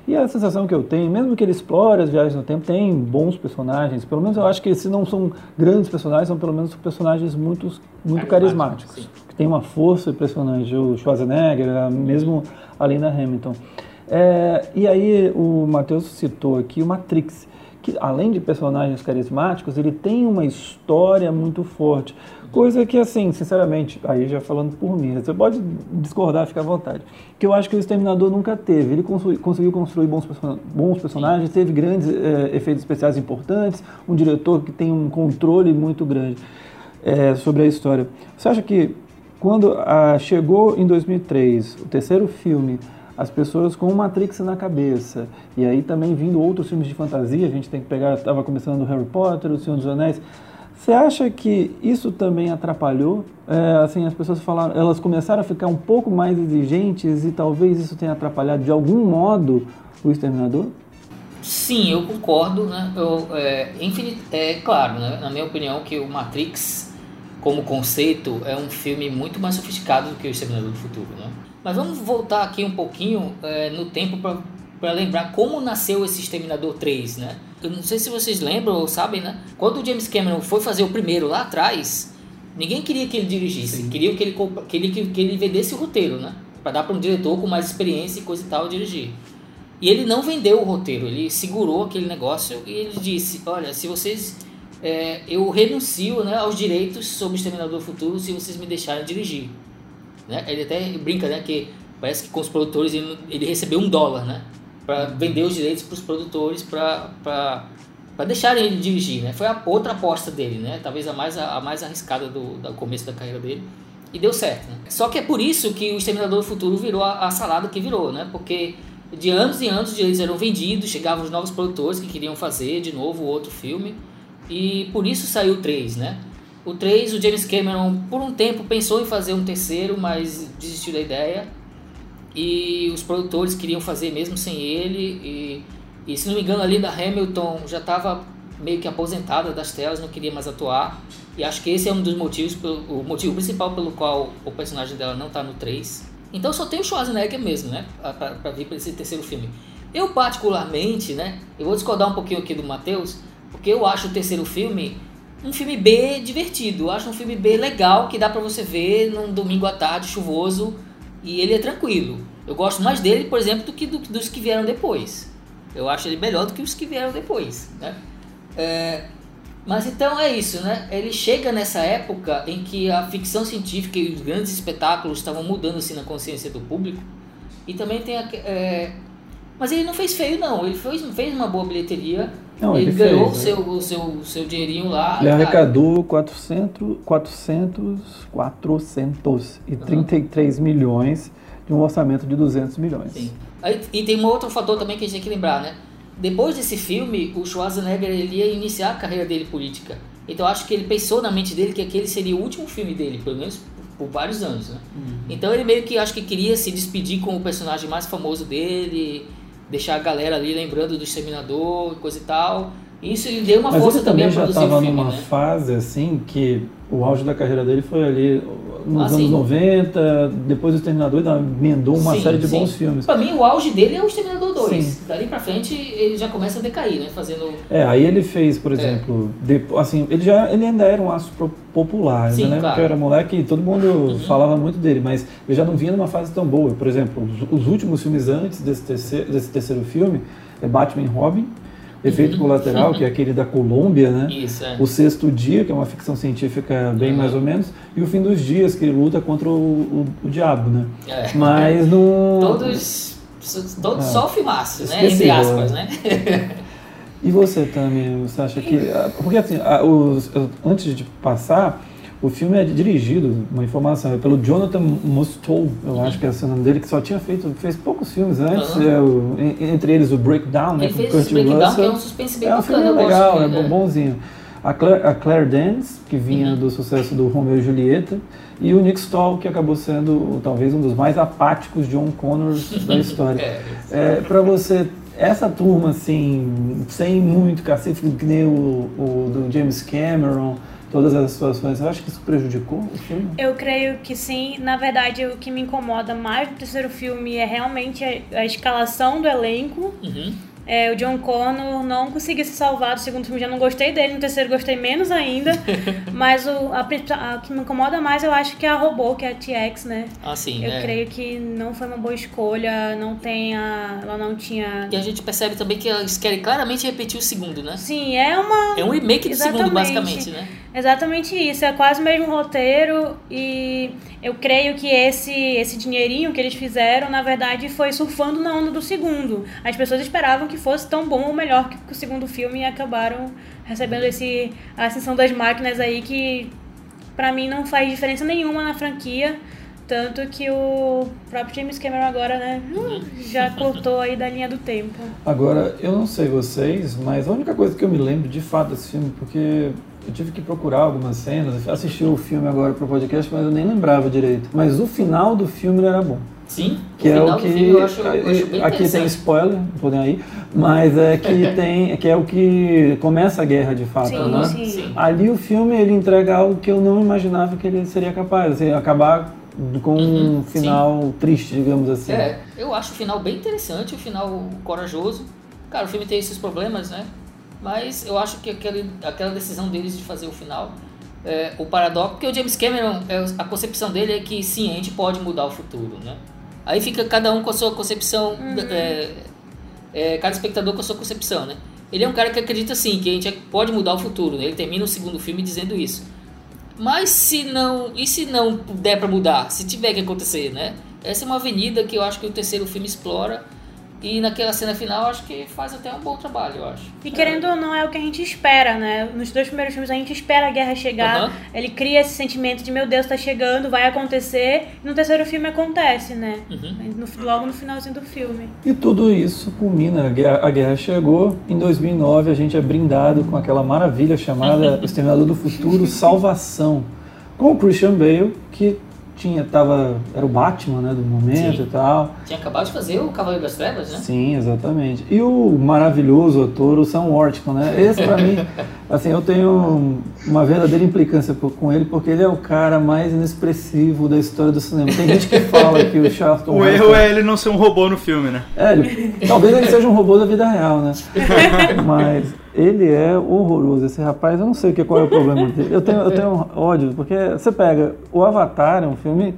e a sensação que eu tenho, mesmo que ele explore as viagens no tempo, tem bons personagens. Pelo menos eu acho que se não são grandes personagens, são pelo menos personagens muito, muito carismáticos. Que tem uma força impressionante. O Schwarzenegger, mesmo a Lena Hamilton. É, e aí o Matheus citou aqui o Matrix, que além de personagens carismáticos, ele tem uma história muito forte. Coisa que, assim, sinceramente, aí já falando por mim, você pode discordar, fica à vontade. Que eu acho que o Exterminador nunca teve. Ele conseguiu construir bons, bons personagens, teve grandes é, efeitos especiais importantes, um diretor que tem um controle muito grande é, sobre a história. Você acha que quando ah, chegou em 2003 o terceiro filme, as pessoas com o Matrix na cabeça, e aí também vindo outros filmes de fantasia, a gente tem que pegar, estava começando o Harry Potter, o Senhor dos Anéis, você acha que isso também atrapalhou? É, assim, as pessoas falaram, elas começaram a ficar um pouco mais exigentes e talvez isso tenha atrapalhado de algum modo o Exterminador? Sim, eu concordo, né? Eu, é, é claro, né? na minha opinião, que o Matrix, como conceito, é um filme muito mais sofisticado do que o Exterminador do Futuro, né? Mas vamos voltar aqui um pouquinho é, no tempo para lembrar como nasceu esse Exterminador 3, né? Eu não sei se vocês lembram ou sabem, né? Quando o James Cameron foi fazer o primeiro lá atrás, ninguém queria que ele dirigisse, Sim. queria que ele, que ele, que ele vendesse o roteiro, né? Para dar para um diretor com mais experiência e coisa e tal dirigir. E ele não vendeu o roteiro, ele segurou aquele negócio e ele disse: Olha, se vocês. É, eu renuncio né, aos direitos sobre o Exterminador do Futuro se vocês me deixarem dirigir. Né? Ele até brinca né, que parece que com os produtores ele, ele recebeu um dólar, né? para vender os direitos para os produtores para deixarem ele dirigir, né? Foi a outra aposta dele, né? Talvez a mais, a, mais arriscada do, do começo da carreira dele. E deu certo, né? Só que é por isso que o Exterminador do Futuro virou a, a salada que virou, né? Porque de anos e anos os direitos eram vendidos, chegavam os novos produtores que queriam fazer de novo outro filme. E por isso saiu 3, né? O 3, o James Cameron, por um tempo, pensou em fazer um terceiro, mas desistiu da ideia e os produtores queriam fazer mesmo sem ele e, e se não me engano a Linda Hamilton já estava meio que aposentada das telas, não queria mais atuar e acho que esse é um dos motivos, o motivo principal pelo qual o personagem dela não está no 3. Então só tem o Schwarzenegger mesmo, né, para vir para esse terceiro filme. Eu particularmente, né, eu vou discordar um pouquinho aqui do Matheus, porque eu acho o terceiro filme um filme B divertido, eu acho um filme B legal que dá para você ver num domingo à tarde chuvoso e ele é tranquilo. Eu gosto mais dele, por exemplo, do que do, dos que vieram depois. Eu acho ele melhor do que os que vieram depois, né? É, mas então é isso, né? Ele chega nessa época em que a ficção científica e os grandes espetáculos estavam mudando assim na consciência do público. E também tem a, é, mas ele não fez feio não, ele fez, fez uma boa bilheteria não, ele, ganhou o, seu, o seu, seu dinheirinho lá. Ele arrecadou 400, 400, 433 uhum. milhões de um orçamento de 200 milhões. Sim. Aí, e tem um outro fator também que a gente tem que lembrar, né? Depois desse filme, o Schwarzenegger ele ia iniciar a carreira dele política. Então acho que ele pensou na mente dele que aquele seria o último filme dele, pelo menos por, por vários anos, né? Uhum. Então ele meio que acho que queria se despedir com o personagem mais famoso dele deixar a galera ali lembrando do Exterminador, coisa e tal. Isso lhe deu uma Mas força também, também já estava numa né? fase assim que o auge da carreira dele foi ali nos ah, anos sim. 90, depois do Exterminador ele emendou uma sim, série de sim. bons filmes. Pra mim o auge dele é o Exterminador 2. Sim. Dali pra frente ele já começa a decair, né? Fazendo. É, aí ele fez, por exemplo, é. de, assim, ele já ele ainda era um astro popular, sim, né? Claro. Porque eu era moleque e todo mundo uhum. falava muito dele, mas ele já não vinha numa fase tão boa. Por exemplo, os, os últimos filmes antes desse terceiro, desse terceiro filme é Batman e Robin Efeito uhum. Colateral, que é aquele da Colômbia, né? Isso, é. O Sexto Dia, que é uma ficção científica bem uhum. mais ou menos, e o Fim dos Dias, que ele luta contra o, o, o diabo, né? É. Mas no... Todos, todos ah, só filmaços, né? Entre aspas, né? e você também, você acha que... Porque assim, os, antes de passar o filme é dirigido, uma informação, é pelo Jonathan Mostow, eu uhum. acho que é o nome dele, que só tinha feito, fez poucos filmes antes, uhum. é o, entre eles o Breakdown, né? Ele fez o Breakdown, Russell. que é um suspense bem é um bacana, filme legal, é bonzinho. A Claire, a Claire Dance, que vinha uhum. do sucesso do Romeo e Julieta, e o Nick Stahl, que acabou sendo talvez um dos mais apáticos John Connors da história. é, é para você essa turma, assim, sem muito cacete, que nem o, o do James Cameron, todas as situações. Eu acho que isso prejudicou o filme? Eu creio que sim. Na verdade, o que me incomoda mais do terceiro filme é realmente a, a escalação do elenco. Uhum. É, o John Connor não conseguiu se salvar do segundo filme, já não gostei dele, no terceiro gostei menos ainda. mas o, a, a, que me incomoda mais eu acho que é a robô, que é a TX, né? Ah, sim. Eu é. creio que não foi uma boa escolha, não tem a. Ela não tinha. E a gente percebe também que eles querem claramente repetir o segundo, né? Sim, é uma. É um remake do Exatamente. segundo, basicamente, né? Exatamente isso, é quase o mesmo roteiro e eu creio que esse, esse dinheirinho que eles fizeram, na verdade, foi surfando na onda do segundo. As pessoas esperavam que fosse tão bom ou melhor que, o segundo filme e acabaram recebendo esse a ascensão das máquinas aí que pra mim não faz diferença nenhuma na franquia. Tanto que o próprio James Cameron agora, né, já cortou aí da linha do tempo. Agora, eu não sei vocês, mas a única coisa que eu me lembro de fato desse filme, porque eu tive que procurar algumas cenas, assisti o filme agora pro podcast, mas eu nem lembrava direito. Mas o final do filme era bom. Sim, Que o é final o que. filme eu acho, eu acho bem aqui tem spoiler, não podem aí, mas é que tem. que é o que começa a guerra de fato, Sim, né? sim. Sim. Ali o filme ele entrega algo que eu não imaginava que ele seria capaz, assim, acabar com Uhum, um final triste, digamos assim. É, eu acho o final bem interessante, o final corajoso. Cara, o filme tem esses problemas, né? Mas eu acho que aquele, aquela decisão deles de fazer o final, é, o paradoxo, porque o James Cameron, é, a concepção dele é que sim, a gente pode mudar o futuro, né? Aí fica cada um com a sua concepção, é, é, cada espectador com a sua concepção, né? Ele é um cara que acredita sim, que a gente pode mudar o futuro, né? Ele termina o segundo filme dizendo isso. Mas se não, e se não der pra mudar, se tiver que acontecer, né? Essa é uma avenida que eu acho que o terceiro filme explora e naquela cena final acho que faz até um bom trabalho, eu acho. E querendo ou não, é o que a gente espera, né? Nos dois primeiros filmes a gente espera a guerra chegar, Aham. ele cria esse sentimento de meu Deus, tá chegando, vai acontecer, e no terceiro filme acontece, né? Uhum. No- logo no finalzinho do filme. E tudo isso culmina, a guerra, a guerra chegou, em 2009 a gente é brindado com aquela maravilha chamada O Exterminador do Futuro, Salvação, com o Christian Bale, que tinha, tava, era o Batman né, do momento Sim. e tal. Tinha acabado de fazer o Cavaleiro das Trevas, né? Sim, exatamente. E o maravilhoso ator, o Sam Worthington, né? Esse pra mim, assim, eu tenho uma verdadeira implicância com ele, porque ele é o cara mais inexpressivo da história do cinema. Tem gente que fala que o Charlton O Heston- erro é ele não ser um robô no filme, né? é, ele- talvez ele seja um robô da vida real, né? Mas ele é horroroso. Esse rapaz, eu não sei qual é o problema dele. Eu tenho, eu tenho ódio, porque você pega o Avatar, é um filme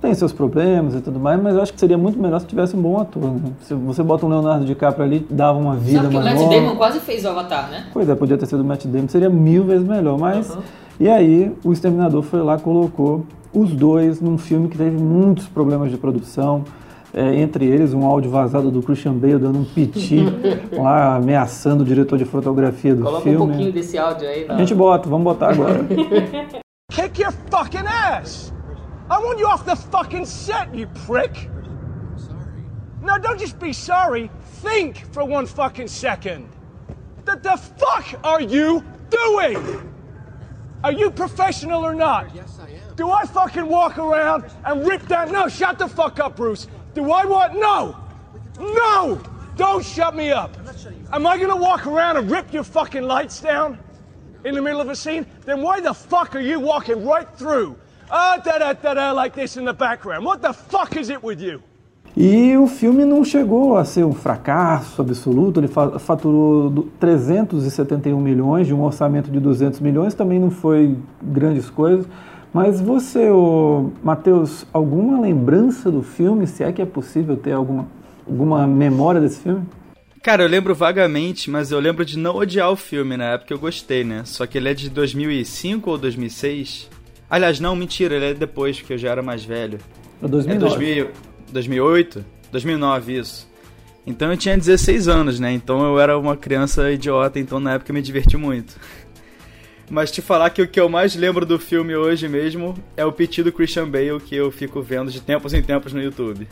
tem seus problemas e tudo mais, mas eu acho que seria muito melhor se tivesse um bom ator. Né? Se você bota um Leonardo DiCaprio ali, dava uma vida Só que o maior. Matt Damon quase fez o Avatar, né? Pois é, podia ter sido o Matt Damon, seria mil vezes melhor. Mas Uhum. e aí o Exterminador foi lá colocou os dois num filme que teve muitos problemas de produção. é, entre eles, um áudio vazado do Christian Bale dando um piti lá, ameaçando o diretor de fotografia do Coloca um filme. pouquinho desse áudio aí. A gente bota, vamos botar agora. Kick your fucking ass! I want you off the fucking set, you prick! I'm sorry. No, don't just be sorry. Think for one fucking second. What the fuck are you doing? Are you professional or not? Yes, I am. Do I fucking walk around and rip down? No, shut the fuck up, Bruce. Do I want? No! No! Don't shut me up. Am I gonna walk around and rip your fucking lights down in the middle of a scene? Then why the fuck are you walking right through? Ah, da da da da, like this in the background. What the fuck is it with you? E o filme não chegou a ser um fracasso absoluto, ele fa- faturou do- 371 milhões de um orçamento de 200 milhões, também não foi grandes coisas. Mas você, Matheus, alguma lembrança do filme, se é que é possível ter alguma, alguma memória desse filme? Cara, eu lembro vagamente, mas eu lembro de não odiar o filme na época eu gostei, né? Só que ele é de 2005 ou 2006. Aliás, não, mentira, ele é depois, porque eu já era mais velho. É É 2009. 2000, 2008? 2009, isso. Então eu tinha 16 anos, né? Então eu era uma criança idiota, então na época eu me diverti muito. Mas te falar que o que eu mais lembro do filme hoje mesmo é o pedido Christian Bale que eu fico vendo de tempos em tempos no YouTube.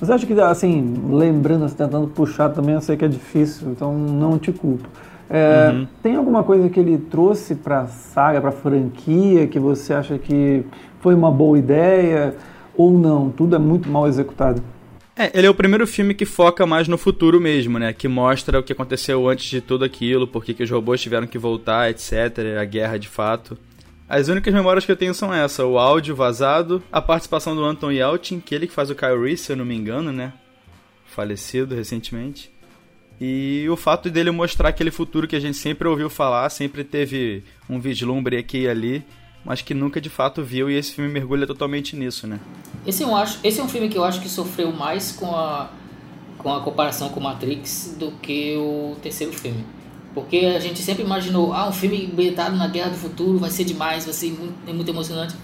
Mas acho que, assim, lembrando, assim, tentando puxar também, eu sei que é difícil, então não te culpo. É, Uhum. Tem alguma coisa que ele trouxe pra saga, pra franquia, que você acha que foi uma boa ideia ou não? Tudo é muito mal executado. É, ele é o primeiro filme que foca mais no futuro mesmo, né? Que mostra o que aconteceu antes de tudo aquilo, por que que os robôs tiveram que voltar, etc. A guerra de fato. As únicas memórias que eu tenho são essa, o áudio vazado, a participação do Anton Yelchin, que ele que faz o Kyle Reese, se eu não me engano, né? Falecido recentemente. E o fato dele mostrar aquele futuro que a gente sempre ouviu falar, sempre teve um vislumbre aqui e ali, mas que nunca de fato viu, e esse filme mergulha totalmente nisso, né? Esse, eu acho, esse é um filme que eu acho que sofreu mais com a, com a comparação com Matrix do que o terceiro filme. Porque a gente sempre imaginou, ah, um filme ambientado na Guerra do Futuro vai ser demais, vai ser muito, é muito emocionante.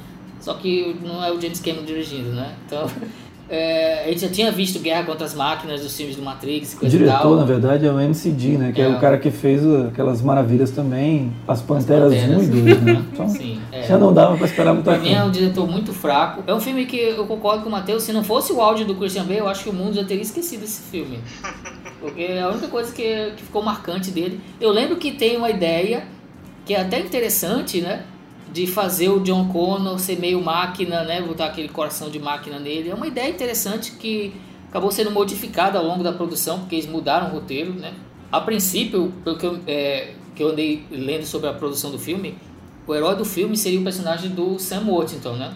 Só que não é o James Cameron dirigindo, né? Então, é, a gente já tinha visto Guerra contra as Máquinas dos filmes do Matrix, O diretor, na verdade, é o MCD, né? Que é, É. o cara que fez aquelas maravilhas também, As Panteras, Panteras. 1 e 2, né? Então, Sim, é. já não dava pra esperar muita Pra mim é coisa. um diretor muito fraco. É um filme que eu concordo com o Matheus. Se não fosse o áudio do Christian Bale, eu acho que o mundo já teria esquecido esse filme. Porque é a única coisa que, que ficou marcante dele. Eu lembro que tem uma ideia que é até interessante, né? De fazer o John Connor ser meio máquina, né? Botar aquele coração de máquina nele. É uma ideia interessante que acabou sendo modificada ao longo da produção, porque eles mudaram o roteiro, né? A princípio, pelo que eu, é, que eu andei lendo sobre a produção do filme, o herói do filme seria o personagem do Sam Worthington, né?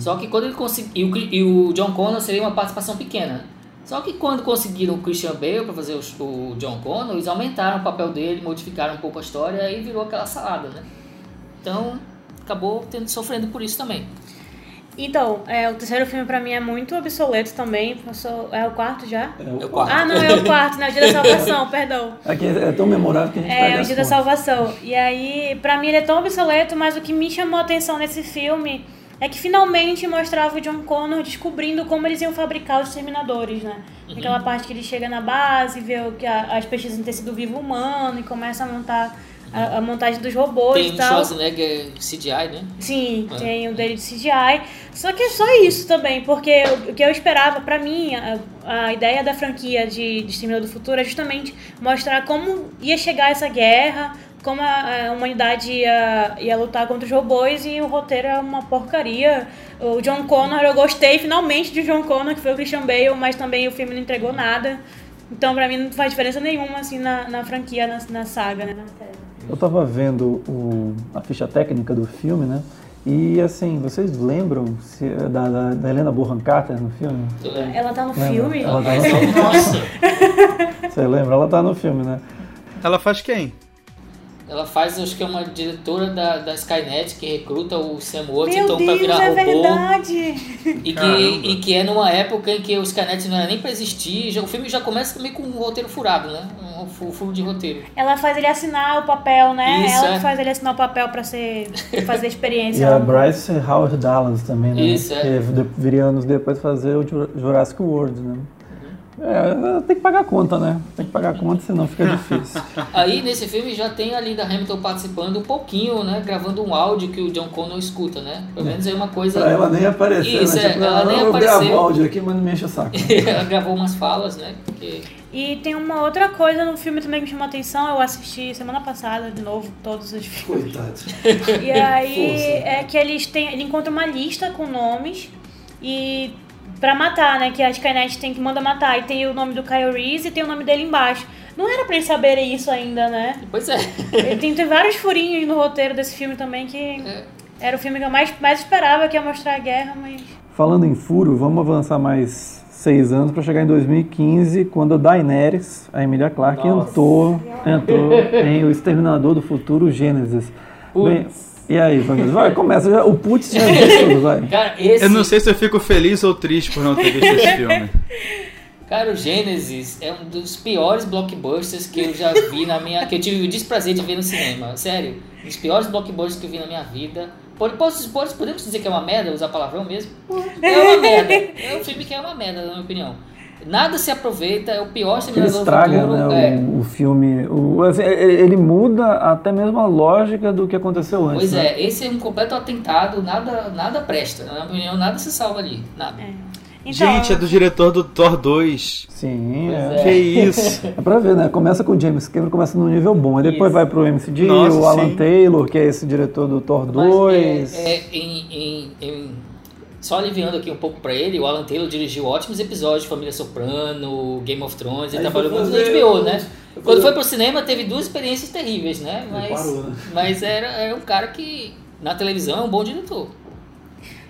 Só que quando ele conseguiu. E o John Connor seria uma participação pequena. Só que quando conseguiram o Christian Bale para fazer o, o John Connor, eles aumentaram o papel dele, modificaram um pouco a história e virou aquela salada, né? Então acabou tendo, sofrendo por isso também. Então, é, o terceiro filme pra mim é muito obsoleto também. Passou, é o quarto já? É o quarto. Ah, não, é o quarto, né? O Dia da Salvação, perdão. Aqui é tão memorável que a gente É, o Dia da. Salvação. E aí, pra mim ele é tão obsoleto, mas o que me chamou a atenção nesse filme é que finalmente mostrava o John Connor descobrindo como eles iam fabricar os Terminadores, né? Uhum. Aquela parte que ele chega na base, vê o que a- as pesquisas em tecido vivo humano e começa a montar a, a montagem dos robôs Tem e o tal. Schwarzenegger CGI, né? Sim, É. tem o dele de CGI. Só que é só isso também, porque o- o que eu esperava, pra mim, a, a ideia da franquia de, de Exterminador do Futuro é justamente mostrar como ia chegar essa guerra, como a, a humanidade ia, ia lutar contra os robôs e o roteiro é uma porcaria. O John Connor, eu gostei finalmente de John Connor, que foi o Christian Bale, mas também o filme não entregou nada. Então, pra mim, não faz diferença nenhuma, assim, na, na franquia, na, na saga, né? Eu tava vendo o- a ficha técnica do filme, né? E assim, vocês lembram se- da, da, da Helena Bonham Carter no filme? Ela tá no Lembra? filme? Ela tá no Nossa! Você lembra? Ela tá no filme, né? Ela faz quem? Ela faz, acho que é uma diretora da, da Skynet que recruta o Sam Worthington pra Deus, virar é robô. verdade! E que, e que é numa época em que o Skynet não era nem pra existir. Já, o filme já começa também com um roteiro furado, né? Um fu- furo de roteiro. Ela faz ele assinar o papel, né? Isso, Ela é. que faz ele assinar o papel pra ser, fazer a E experiência. a Bryce Howard Dallas também, né? Isso, é. Que viria anos depois fazer o Jur- Jurassic World, né? É, tem que pagar a conta, né? Tem que pagar a conta, senão fica difícil. Aí nesse filme já tem a Linda Hamilton participando um pouquinho, né? Gravando um áudio que o John Connor escuta, né? Pelo menos é uma coisa. pra ela nem aparecer, Isso, né? é, Tipo, ela nem eu apareceu. gravo áudio aqui, mas não me enche o saco. ela gravou umas falas, né? Porque E tem uma outra coisa no filme também que me chamou a atenção. Eu assisti semana passada de novo todos os filmes. Coitado. E aí Força. é que eles têm, ele encontra uma lista com nomes e pra matar, né? Que a Skynet tem que manda matar. E tem o nome do Kyle Reese e tem o nome dele embaixo. Não era pra eles saberem isso ainda, né? Pois é. Tem, tem vários furinhos no roteiro desse filme também que É. era o filme que eu mais, mais esperava, que ia mostrar a guerra, mas. Falando em furo, vamos avançar mais seis anos para chegar em 2015, quando a Daenerys, a Emilia Clarke, entrou, entrou em O Exterminador do Futuro Gênesis. Bem, e aí, Vanessa? Vai, começa. Já, o Putz já disse tudo, vai. Cara, esse. Eu não sei se eu fico feliz ou triste por não ter visto esse filme. Cara, o Gênesis é um dos piores blockbusters que eu já vi na minha. que eu tive o desprazer de ver no cinema. Sério, um dos piores blockbusters que eu vi na minha vida. Posso, pode- podemos dizer que é uma merda, usar palavrão mesmo? É uma merda. É um filme que é uma merda, na minha opinião. Nada se aproveita, é o pior Ele estraga Futuro. né, é. o, o filme. O, assim, ele muda até mesmo a lógica do que aconteceu antes. Pois né? é, esse é um completo atentado, nada, nada presta. Na minha opinião, nada se salva ali. Nada. Então, Gente, é do diretor do Thor 2. Sim, Pois é. é. Que isso? É pra ver, né? Começa com o James Cameron, começa no nível bom. Aí depois Isso. vai pro MCD, Nossa, o Alan sim. Taylor, que é esse diretor do Thor Mas, 2. é, é, em, em- em- só aliviando aqui um pouco pra ele, o Alan Taylor dirigiu ótimos episódios de Família Soprano, Game of Thrones, ele Aí trabalhou muito no HBO, o- né? foi Quando foi pro cinema teve duas experiências terríveis, né? Mas, parou, né? mas era, era um cara que na televisão é um bom diretor.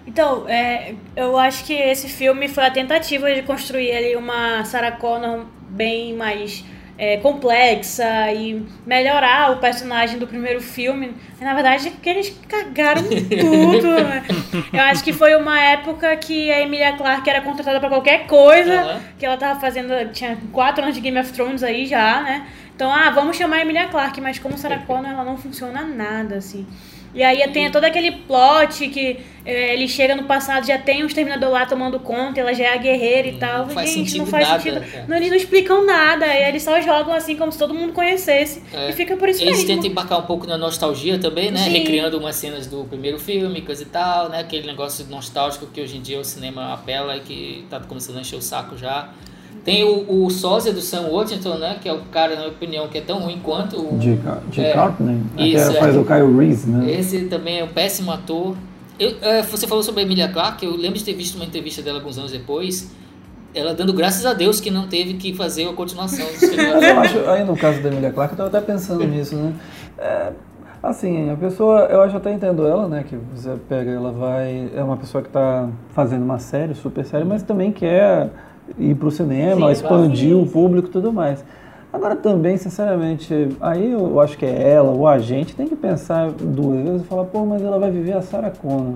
Então, é, eu acho que esse filme foi a tentativa de construir ali uma Sarah Connor bem mais é, complexa e melhorar o personagem do primeiro filme. Na verdade, é que eles cagaram tudo. né? Eu acho que foi uma época que a Emilia Clarke era contratada para qualquer coisa, Aham. que ela tava fazendo, tinha quatro anos de Game of Thrones aí já, né? Então, ah, vamos chamar a Emilia Clarke, mas como Sarah Connor, ela não funciona nada, assim. E aí tem todo aquele plot que eh, ele chega no passado, já tem um exterminador lá tomando conta, ela já é a guerreira e tal. faz Gente, sentido não faz nada, sentido. cara. Não, eles não explicam nada, e eles só jogam assim como se todo mundo conhecesse. É. E fica por isso Eles mesmo. tentam embarcar um pouco na nostalgia também, né? Sim. Recriando umas cenas do primeiro filme, coisa e tal, né? Aquele negócio nostálgico que hoje em dia o cinema apela e que tá começando a encher o saco já. Tem o, o sósia do Sam Worthington, né? Que é o cara, na minha opinião, que é tão ruim quanto o... De, de É. Né, Isso, que é. faz o Kyle Reese, né? Esse também é um péssimo ator. Eu, é, você falou sobre a Emilia Clarke, eu lembro de ter visto uma entrevista dela alguns anos depois, ela dando graças a Deus que não teve que fazer a continuação do eu acho, aí no caso da Emilia Clarke, eu tava até pensando nisso, né? É, assim, a pessoa, eu acho até entendo ela, né? Que você pega, ela vai. É uma pessoa que tá fazendo uma série, super série, mas também quer ir pro cinema, Sim, expandir o público e tudo mais. Agora também, sinceramente, aí eu acho que é ela, o agente, tem que pensar duas vezes e falar, pô, mas ela vai viver a Sarah Connor.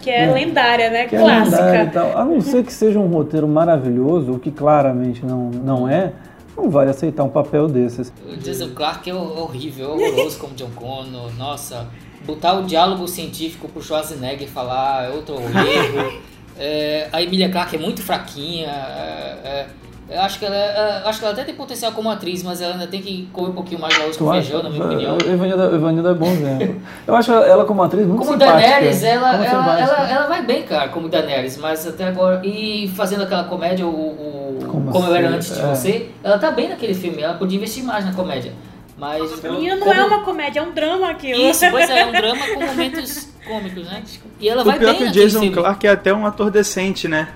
Que é, É. lendária, né? que é Clássica. lendário e tal. A não ser que seja um roteiro maravilhoso, o que claramente não, não é, não vale aceitar um papel desses. O Jason Clarke é horrível, é horroroso como John Connor. Nossa, botar o diálogo científico pro Schwarzenegger falar é outro erro. É, a Emilia Clarke é muito fraquinha. é, é, eu acho que, ela, é, acho que ela até tem potencial como atriz, mas ela ainda tem que comer um pouquinho mais de arroz com feijão, na minha opinião. Evanilda, Evanilda é bom exemplo. Eu acho ela como atriz muito Como simpática. Daenerys, ela, Como ela, ela, ela vai bem, cara, como Daenerys, mas até agora. E fazendo aquela comédia, o, o- Como Como, Eu Era Antes de é. Você, ela tá bem naquele filme, ela podia investir mais na comédia. Mas. Menina, não como- é uma comédia, é um drama aquilo. Isso, pois é, é um drama com momentos cômicos, né? E ela O vai pior bem é que o Jason filme. Clarke é até um ator decente, né?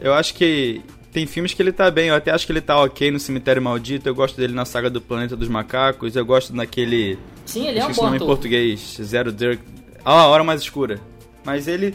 Eu acho que tem filmes que ele tá bem, eu até acho que ele tá ok no Cemitério Maldito, eu gosto dele na saga do Planeta dos Macacos, eu gosto naquele. Sim, ele é um bom nome em ator. português, Zero Dirk. Ah, a Hora Mais Escura. Mas ele.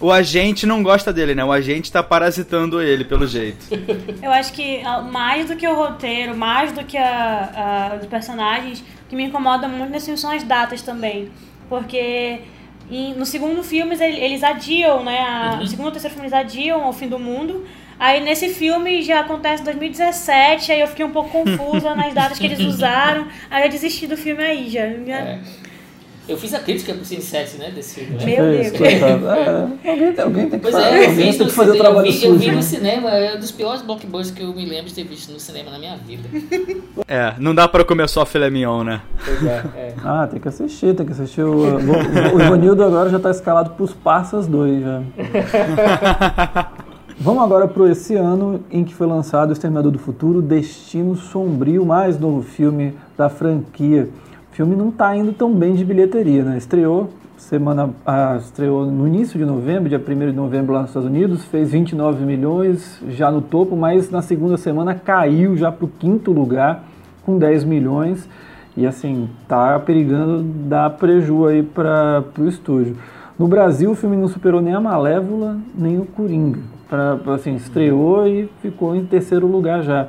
O agente não gosta dele, né? O agente tá parasitando ele, pelo jeito. Eu acho que ah, mais do que o roteiro, mais do que a, a- os personagens, o que me incomoda muito nesse filme são as datas também. Porque em- no segundo filme ele- eles adiam, né? A, Uhum. No segundo e terceiro filme eles adiam ao fim do mundo. Aí nesse filme já acontece em 2017, aí eu fiquei um pouco confusa nas datas que eles usaram. Aí eu desisti do filme aí já. já- É. Eu fiz a crítica pro Cine 7, né, desse filme. Né? Meu Deus. É, alguém, tem- alguém tem que Pois fazer, é, eu alguém tem que fazer o trabalho eu vi, sujo. eu vi né? no cinema, é um dos piores blockbusters que eu me lembro de ter visto no cinema na minha vida. É, não dá pra comer só filé mignon, né? Pois é, é. Ah, tem que assistir, tem que assistir. O, o, o Ivanildo agora já tá escalado pros Passas 2 já. Vamos agora pro esse ano em que foi lançado o Exterminador do Futuro, Destino Sombrio, mais novo filme da franquia. O filme não tá indo tão bem de bilheteria, né? Estreou semana ah, estreou no início de novembro, dia 1 de novembro lá nos Estados Unidos, fez 29 milhões já no topo, mas na segunda semana caiu já pro quinto lugar com 10 milhões e assim tá perigando dar preju aí para o estúdio. No Brasil o filme não superou nem a Malévola nem o Coringa, pra, assim estreou e ficou em terceiro lugar já.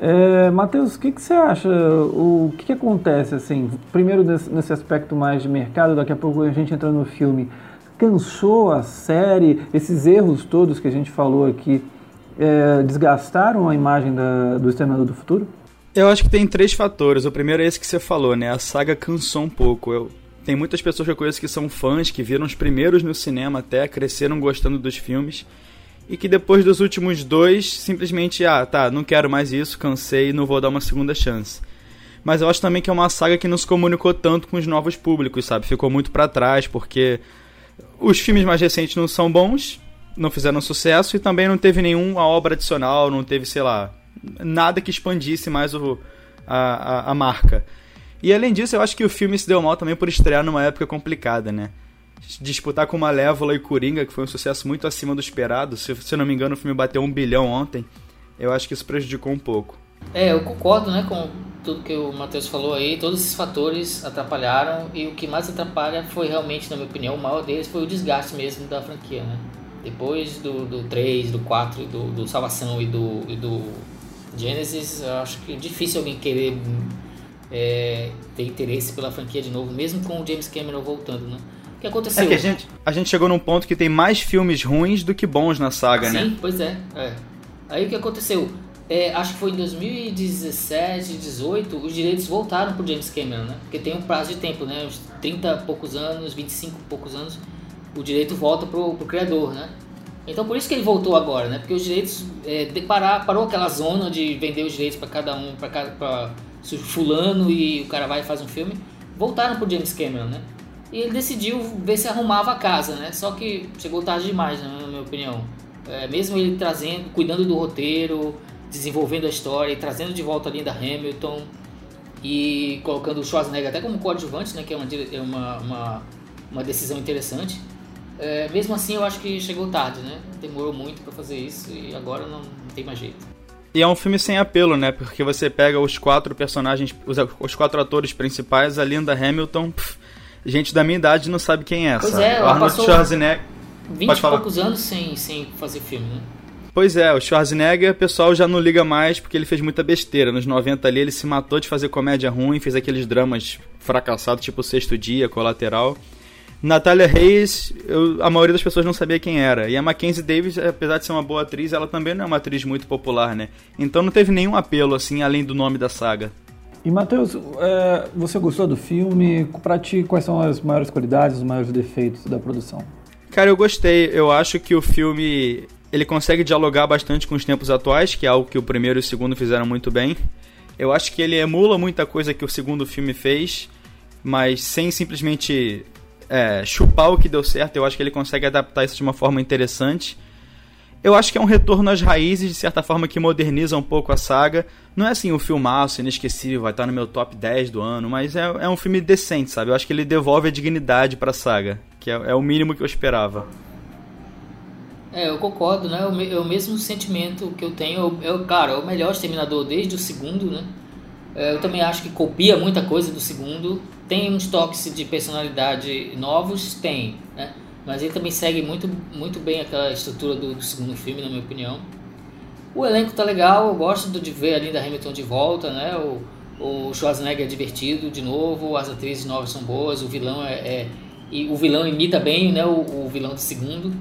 É, Matheus, o que, que você acha? O que, que acontece assim? Primeiro nesse, nesse aspecto mais de mercado, daqui a pouco a gente entra no filme. Cansou a série? Esses erros todos que a gente falou aqui é, desgastaram a imagem da, do Exterminador do Futuro? Eu acho que tem três fatores. O primeiro é esse que você falou, né? A saga cansou um pouco. Eu, tem muitas pessoas que eu conheço que são fãs, que viram os primeiros no cinema até, cresceram gostando dos filmes. E que depois dos últimos dois, simplesmente, ah, tá, não quero mais isso, cansei, não vou dar uma segunda chance. Mas eu acho também que é uma saga que não se comunicou tanto com os novos públicos, sabe? Ficou muito pra trás, porque os filmes mais recentes não são bons, não fizeram sucesso e também não teve nenhuma obra adicional, não teve, sei lá, nada que expandisse mais o, a, a, a marca. E além disso, eu acho que o filme se deu mal também por estrear numa época complicada, né? Disputar com Malévola e Coringa, que foi um sucesso muito acima do esperado. Se, se não me engano, o filme bateu um bilhão ontem. Eu acho que isso prejudicou um pouco. É, eu concordo né, com tudo que o Matheus falou aí. Todos esses fatores atrapalharam e o que mais atrapalha foi realmente, na minha opinião, o maior deles foi o desgaste mesmo da franquia, né? Depois do, do 3, do 4, do, do Salvação e do, e do Genesis, eu acho que é difícil alguém querer é, ter interesse pela franquia de novo, mesmo com o James Cameron voltando, né? O que aconteceu? É que a gente, a gente chegou num ponto que tem mais filmes ruins do que bons na saga, Sim, né? Sim, pois é, é. Aí o que aconteceu? É, acho que foi em 2017, 18, os direitos voltaram pro James Cameron, né? Porque tem um prazo de tempo, né? Uns 30 e poucos anos, 25 e poucos anos, o direito volta pro, pro criador, né? Então por isso que ele voltou agora, né? Porque os direitos é, de parar, parou aquela zona de vender os direitos para cada um, para cada fulano e o cara vai e faz um filme, voltaram pro James Cameron, né? E ele decidiu ver se arrumava a casa, né? Só que chegou tarde demais, né, na minha opinião. É, mesmo ele trazendo, cuidando do roteiro, desenvolvendo a história e trazendo de volta a Linda Hamilton e colocando o Schwarzenegger até como coadjuvante, né? Que é uma, é uma, uma, uma decisão interessante. É, mesmo assim, eu acho que chegou tarde, né? Demorou muito para fazer isso e agora não, não tem mais jeito. E é um filme sem apelo, né? Porque você pega os quatro personagens, os, os quatro atores principais, a Linda Hamilton, pff, gente da minha idade não sabe quem é pois essa. É, o Arnold Schwarzenegger. 20 e poucos anos sem, sem fazer filme, né? Pois é, o Schwarzenegger, o pessoal já não liga mais porque ele fez muita besteira. Nos 90 ali ele se matou de fazer comédia ruim, fez aqueles dramas fracassados, tipo Sexto Dia, Colateral. Natália Reis, eu, a maioria das pessoas não sabia quem era. E a Mackenzie Davis, apesar de ser uma boa atriz, ela também não é uma atriz muito popular, né? Então não teve nenhum apelo, assim, além do nome da saga. E Matheus, é, você gostou do filme? Pra ti, quais são as maiores qualidades, os maiores defeitos da produção? Cara, eu gostei. Eu acho que o filme ele consegue dialogar bastante com os tempos atuais, que é algo que o primeiro e o segundo fizeram muito bem. Eu acho que ele emula muita coisa que o segundo filme fez, mas sem simplesmente é, chupar o que deu certo, eu acho que ele consegue adaptar isso de uma forma interessante. Eu acho que é um retorno às raízes, de certa forma, que moderniza um pouco a saga. Não é assim um filmaço inesquecível, vai estar no meu top 10 do ano, mas é, é um filme decente, sabe? Eu acho que ele devolve a dignidade para a saga, que é, é, o mínimo que eu esperava. É, eu concordo, né? É o mesmo sentimento que eu tenho. Eu, cara, é o melhor Exterminador desde o segundo, né? É, eu também acho que copia muita coisa do segundo. Tem uns toques de personalidade novos? Tem, né? Mas ele também segue muito, muito bem aquela estrutura do, do segundo filme, na minha opinião. O elenco tá legal, eu gosto de ver a Linda Hamilton de volta, né? O, o Schwarzenegger é divertido de novo, as atrizes novas são boas, o vilão é, é e o vilão imita bem, né? O, o vilão do segundo.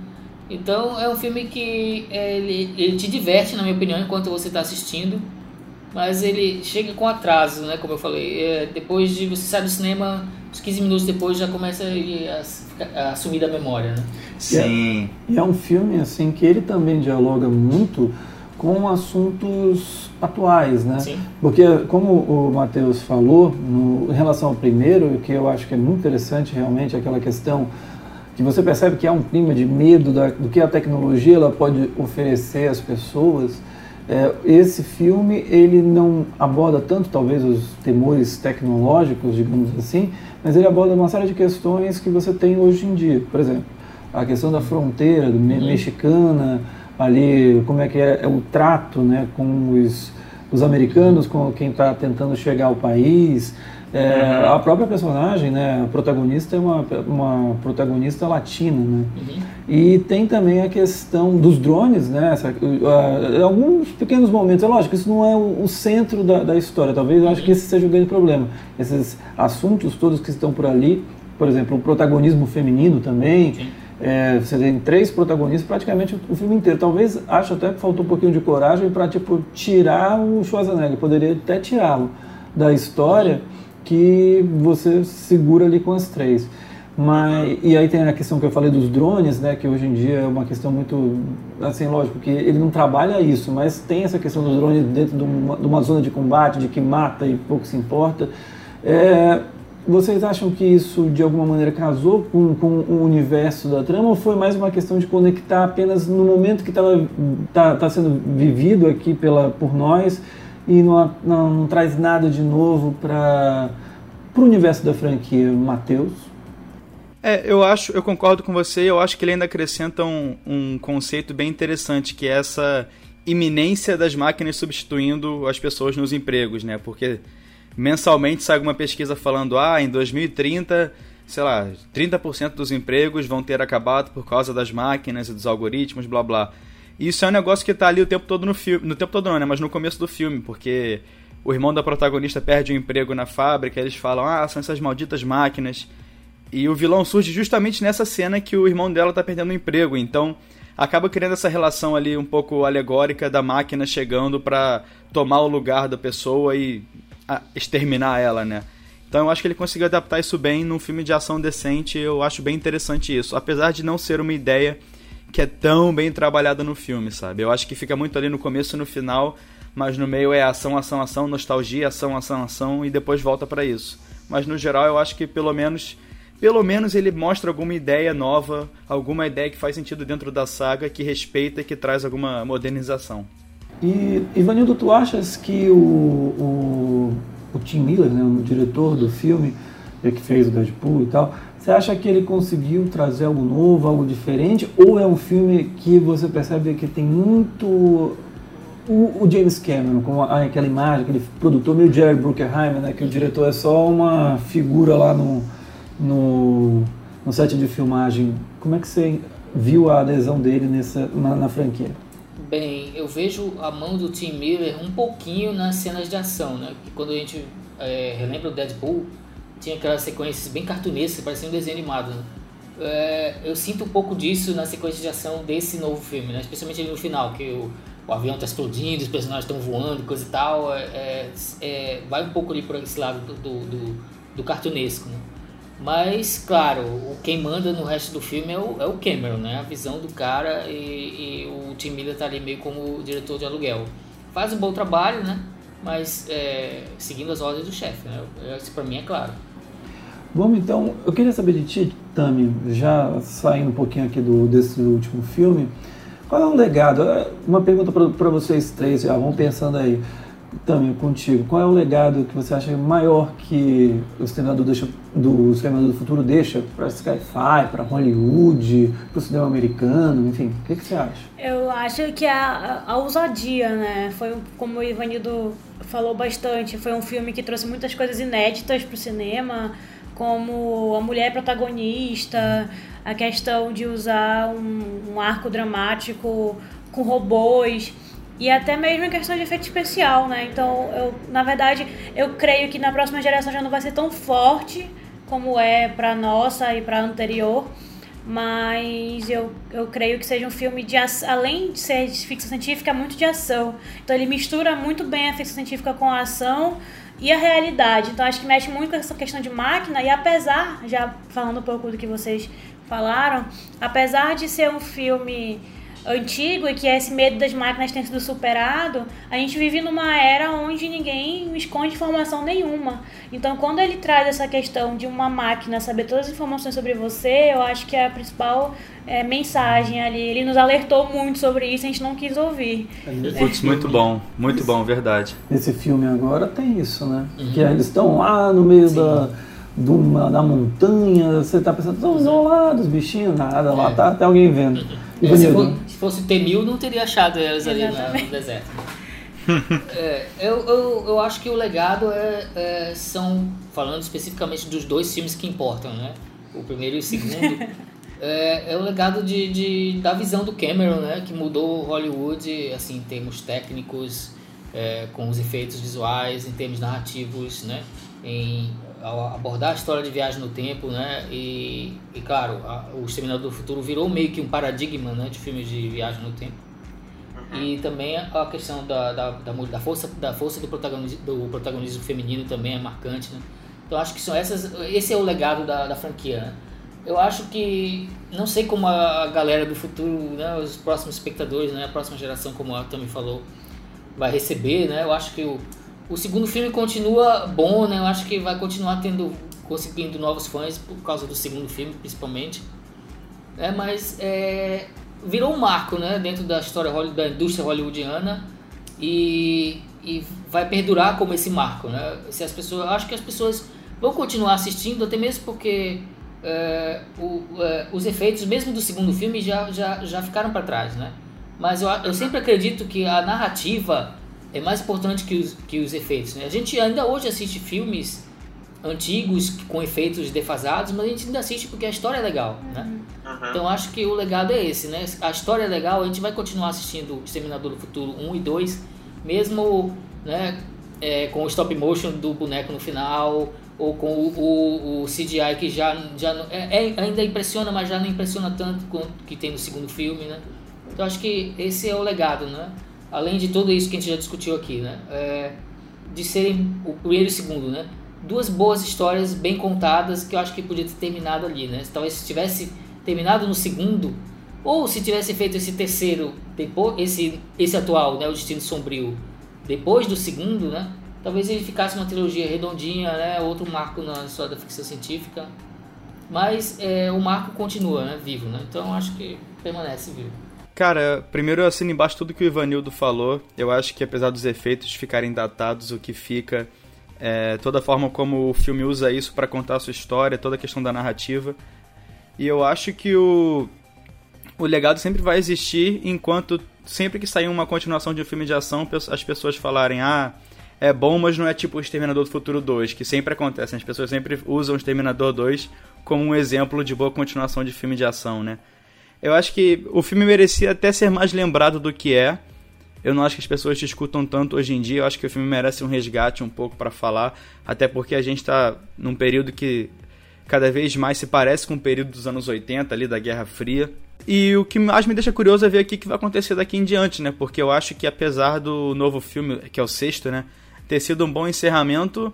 Então é um filme que é, ele, ele te diverte, na minha opinião, enquanto você está assistindo, mas ele chega com atraso, né? Como eu falei, é, depois de você sair do cinema, uns 15 minutos depois já começa a, a sumir da memória, né? Sim. E é, é um filme assim que ele também dialoga muito com assuntos atuais, né? Sim. Porque, como o Matheus falou, no, em relação ao primeiro, o que eu acho que é muito interessante realmente é aquela questão que você percebe que há um clima de medo da, do que a tecnologia ela pode oferecer às pessoas. É, esse filme ele não aborda tanto talvez os temores tecnológicos, digamos assim, mas ele aborda uma série de questões que você tem hoje em dia. Por exemplo, a questão da fronteira me mexicana, ali como é que é, é o trato né, com os, os americanos, com quem está tentando chegar ao país. É, uhum. A própria personagem, né, a protagonista é uma, uma protagonista latina, né? Uhum. E tem também a questão dos drones, né? Essa, uh, alguns pequenos momentos, é lógico, isso não é o, o centro da, da, história, talvez eu acho que esse seja o grande problema. Esses assuntos todos que estão por ali, por exemplo, o protagonismo feminino também. É, você tem três protagonistas praticamente o filme inteiro. Talvez acho até que faltou um pouquinho de coragem para tipo tirar o Schwarzenegger, poderia até tirá-lo da história. Que você segura ali com as três. Mas, e aí tem a questão que eu falei dos drones, né, que hoje em dia é uma questão muito, assim, lógico, que ele não trabalha isso, mas tem essa questão dos drones dentro de uma, de uma zona de combate, de que mata e pouco se importa. É, vocês acham que isso de alguma maneira casou com, com o universo da trama ou foi mais uma questão de conectar apenas no momento que está tá, tá sendo vivido aqui pela, por nós e não, não, não traz nada de novo para o universo da franquia Matheus? É, eu acho, eu concordo com você, eu acho que ele ainda acrescenta um, um conceito bem interessante, que é essa iminência das máquinas substituindo as pessoas nos empregos, né? Porque mensalmente sai alguma pesquisa falando, ah, em 2030, sei lá, 30% dos empregos vão ter acabado por causa das máquinas e dos algoritmos, blá blá. Isso é um negócio que tá ali o tempo todo no filme. No tempo todo não, né? Mas no começo do filme, porque o irmão da protagonista perde o um emprego na fábrica, eles falam, ah, são essas malditas máquinas. E o vilão surge justamente nessa cena que o irmão dela tá perdendo o emprego. Então acaba criando essa relação ali um pouco alegórica da máquina chegando para tomar o lugar da pessoa e exterminar ela, né? Então eu acho que ele conseguiu adaptar isso bem num filme de ação decente. Eu acho bem interessante isso, apesar de não ser uma ideia que é tão bem trabalhada no filme, sabe? Eu acho que fica muito ali no começo e no final, mas no meio é ação, ação, ação, nostalgia, ação, ação, ação e depois volta para isso. Mas no geral eu acho que pelo menos pelo menos ele mostra alguma ideia nova, alguma ideia que faz sentido dentro da saga, que respeita e que traz alguma modernização. E Ivanildo, tu achas que o, o o Tim Miller, né, o diretor do filme, que fez o Deadpool e tal, você acha que ele conseguiu trazer algo novo, algo diferente? Ou é um filme que você percebe que tem muito o, o James Cameron, com aquela imagem, aquele produtor meio Jerry Bruckheimer, né, que o diretor é só uma figura lá no, no, no set de filmagem. Como é que você viu a adesão dele nessa, na, na franquia? Bem, eu vejo a mão do Tim Miller um pouquinho nas cenas de ação, né? Quando a gente é, relembra o Deadpool, tinha aquelas sequências bem cartunescas, parecia um desenho animado. Né? É, eu sinto um pouco disso na sequência de ação desse novo filme, né? Especialmente no final, que o, o avião está explodindo, os personagens estão voando, coisa e tal. É, é, é, vai um pouco ali por esse lado do, do, do, cartunesco, né? Mas, claro, o quem manda no resto do filme é o, é o Cameron, né? A visão do cara e, e o Tim Miller tá ali meio como diretor de aluguel. Faz um bom trabalho, né? Mas é, seguindo as ordens do chefe, né? Isso pra mim é claro. Vamos então, eu queria saber de ti, Tami, já saindo um pouquinho aqui do, desse último filme, qual é o legado? Uma pergunta para vocês três, já vão pensando aí. Também contigo, qual é o legado que você acha maior que o Exterminador, do, do Futuro deixa para Sci-Fi, para Hollywood, para o cinema americano, enfim, o que, que, você acha? Eu acho que a, a ousadia, né? Foi, como o Ivanildo falou bastante, foi um filme que trouxe muitas coisas inéditas para o cinema, como a mulher protagonista, a questão de usar um, um arco dramático com robôs e até mesmo em questão de efeito especial, né? Então, eu, na verdade, eu creio que na próxima geração já não vai ser tão forte como é para nossa e para anterior, mas eu, eu creio que seja um filme de além de ser de ficção científica, é muito de ação. Então ele mistura muito bem a ficção científica com a ação e a realidade. Então acho que mexe muito com essa questão de máquina e apesar, já falando um pouco do que vocês falaram, apesar de ser um filme antigo e que esse medo das máquinas tem sido superado, a gente vive numa era onde ninguém esconde informação nenhuma. Então, quando ele traz essa questão de uma máquina saber todas as informações sobre você, eu acho que é a principal é, mensagem ali. Ele nos alertou muito sobre isso, a gente não quis ouvir. Putz, muito bom, muito bom, verdade. Nesse filme agora tem isso, né? Uhum. Que eles estão lá no meio Sim. da de uma, da montanha, você tá pensando, estão isolados, bichinhos, nada, é. lá tá até alguém vendo. É, se, for, se, fosse T-1000, não teria achado eles ali no deserto. é, eu, eu, eu acho que o legado é, é, são, falando especificamente dos dois filmes que importam, né? O primeiro e o segundo. é, é o legado de, de, da visão do Cameron, né? Que mudou Hollywood, assim, em termos técnicos, é, com os efeitos visuais, em termos narrativos, né? Em abordar a história de viagem no tempo, né? E, e claro, a, o Exterminador do Futuro virou meio que um paradigma né, de filmes de viagem no tempo. Uhum. E também a questão da, da, da, da, força, da força do protagonismo, do protagonismo feminino também é marcante, né? Então acho que são essas, esse é o legado da, da franquia, né? Eu acho que, não sei como a galera do futuro, né, os próximos espectadores, né, a próxima geração, como a Tami falou, vai receber, né? Eu acho que o, o segundo filme continua bom, né? Eu acho que vai continuar tendo conseguindo novos fãs por causa do segundo filme, principalmente. É, mas é, virou um marco, né, dentro da história da indústria hollywoodiana e, e vai perdurar como esse marco, né? Se as pessoas, acho que as pessoas vão continuar assistindo, até mesmo porque é, o, é, os efeitos, mesmo do segundo filme, já, já, já ficaram para trás, né? Mas eu, eu sempre acredito que a narrativa é mais importante que os, que os efeitos. Né? A gente ainda hoje assiste filmes antigos com efeitos defasados, mas a gente ainda assiste porque a história é legal, né? Uhum. Então acho que o legado é esse, né? A história é legal, a gente vai continuar assistindo Exterminador do Futuro 1 e 2, mesmo né, é, com o stop motion do boneco no final, ou com o, o, o CGI que já, já não- é, é- ainda impressiona, mas já não impressiona tanto quanto que tem no segundo filme, né? Então acho que esse é o legado, né? Além de tudo isso que a gente já discutiu aqui, né? É, de serem o primeiro e o segundo, né? Duas boas histórias bem contadas que eu acho que podia ter terminado ali, né? Talvez se tivesse terminado no segundo, ou se tivesse feito esse terceiro, depois, esse, esse atual, né? O Destino Sombrio, depois do segundo, né? Talvez ele ficasse uma trilogia redondinha, né? Outro marco na história da ficção científica. Mas é, o marco continua, né? Vivo, né? Então acho que permanece vivo. Cara, primeiro eu assino embaixo tudo que o Ivanildo falou. Eu acho que apesar dos efeitos ficarem datados, o que fica é toda a forma como o filme usa isso pra contar a sua história, toda a questão da narrativa. E eu acho que o, o legado sempre vai existir enquanto sempre que sair uma continuação de um filme de ação, as pessoas falarem, ah, é bom, mas não é tipo o Exterminador do Futuro 2, que sempre acontece. As pessoas sempre usam o Exterminador 2 como um exemplo de boa continuação de filme de ação, né? Eu acho que o filme merecia até ser mais lembrado do que é. Eu não acho que as pessoas discutam tanto hoje em dia. Eu acho que o filme merece um resgate um pouco para falar, até porque a gente tá num período que cada vez mais se parece com o período dos anos 80 ali da Guerra Fria. E o que mais me deixa curioso é ver o que vai acontecer daqui em diante, né? Porque eu acho que apesar do novo filme, que é o sexto, né, ter sido um bom encerramento,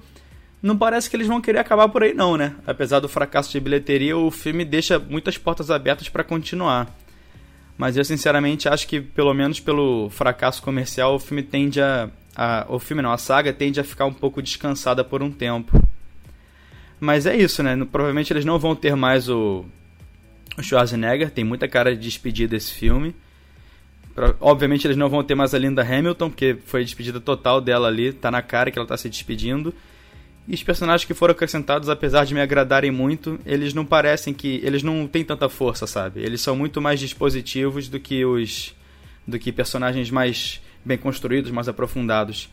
não parece que eles vão querer acabar por aí não, né? Apesar do fracasso de bilheteria, o filme deixa muitas portas abertas para continuar. Mas eu sinceramente acho que pelo menos pelo fracasso comercial, o filme tende a, a o filme não, a saga tende a ficar um pouco descansada por um tempo. Mas é isso, né? Provavelmente eles não vão ter mais o, o Schwarzenegger, tem muita cara de despedida desse filme. Obviamente eles não vão ter mais a Linda Hamilton, porque foi a despedida total dela ali, tá na cara que ela tá se despedindo. E os personagens que foram acrescentados, apesar de me agradarem muito, eles não parecem que. Eles não têm tanta força, sabe? Eles são muito mais dispositivos do que os. do que personagens mais bem construídos, mais aprofundados.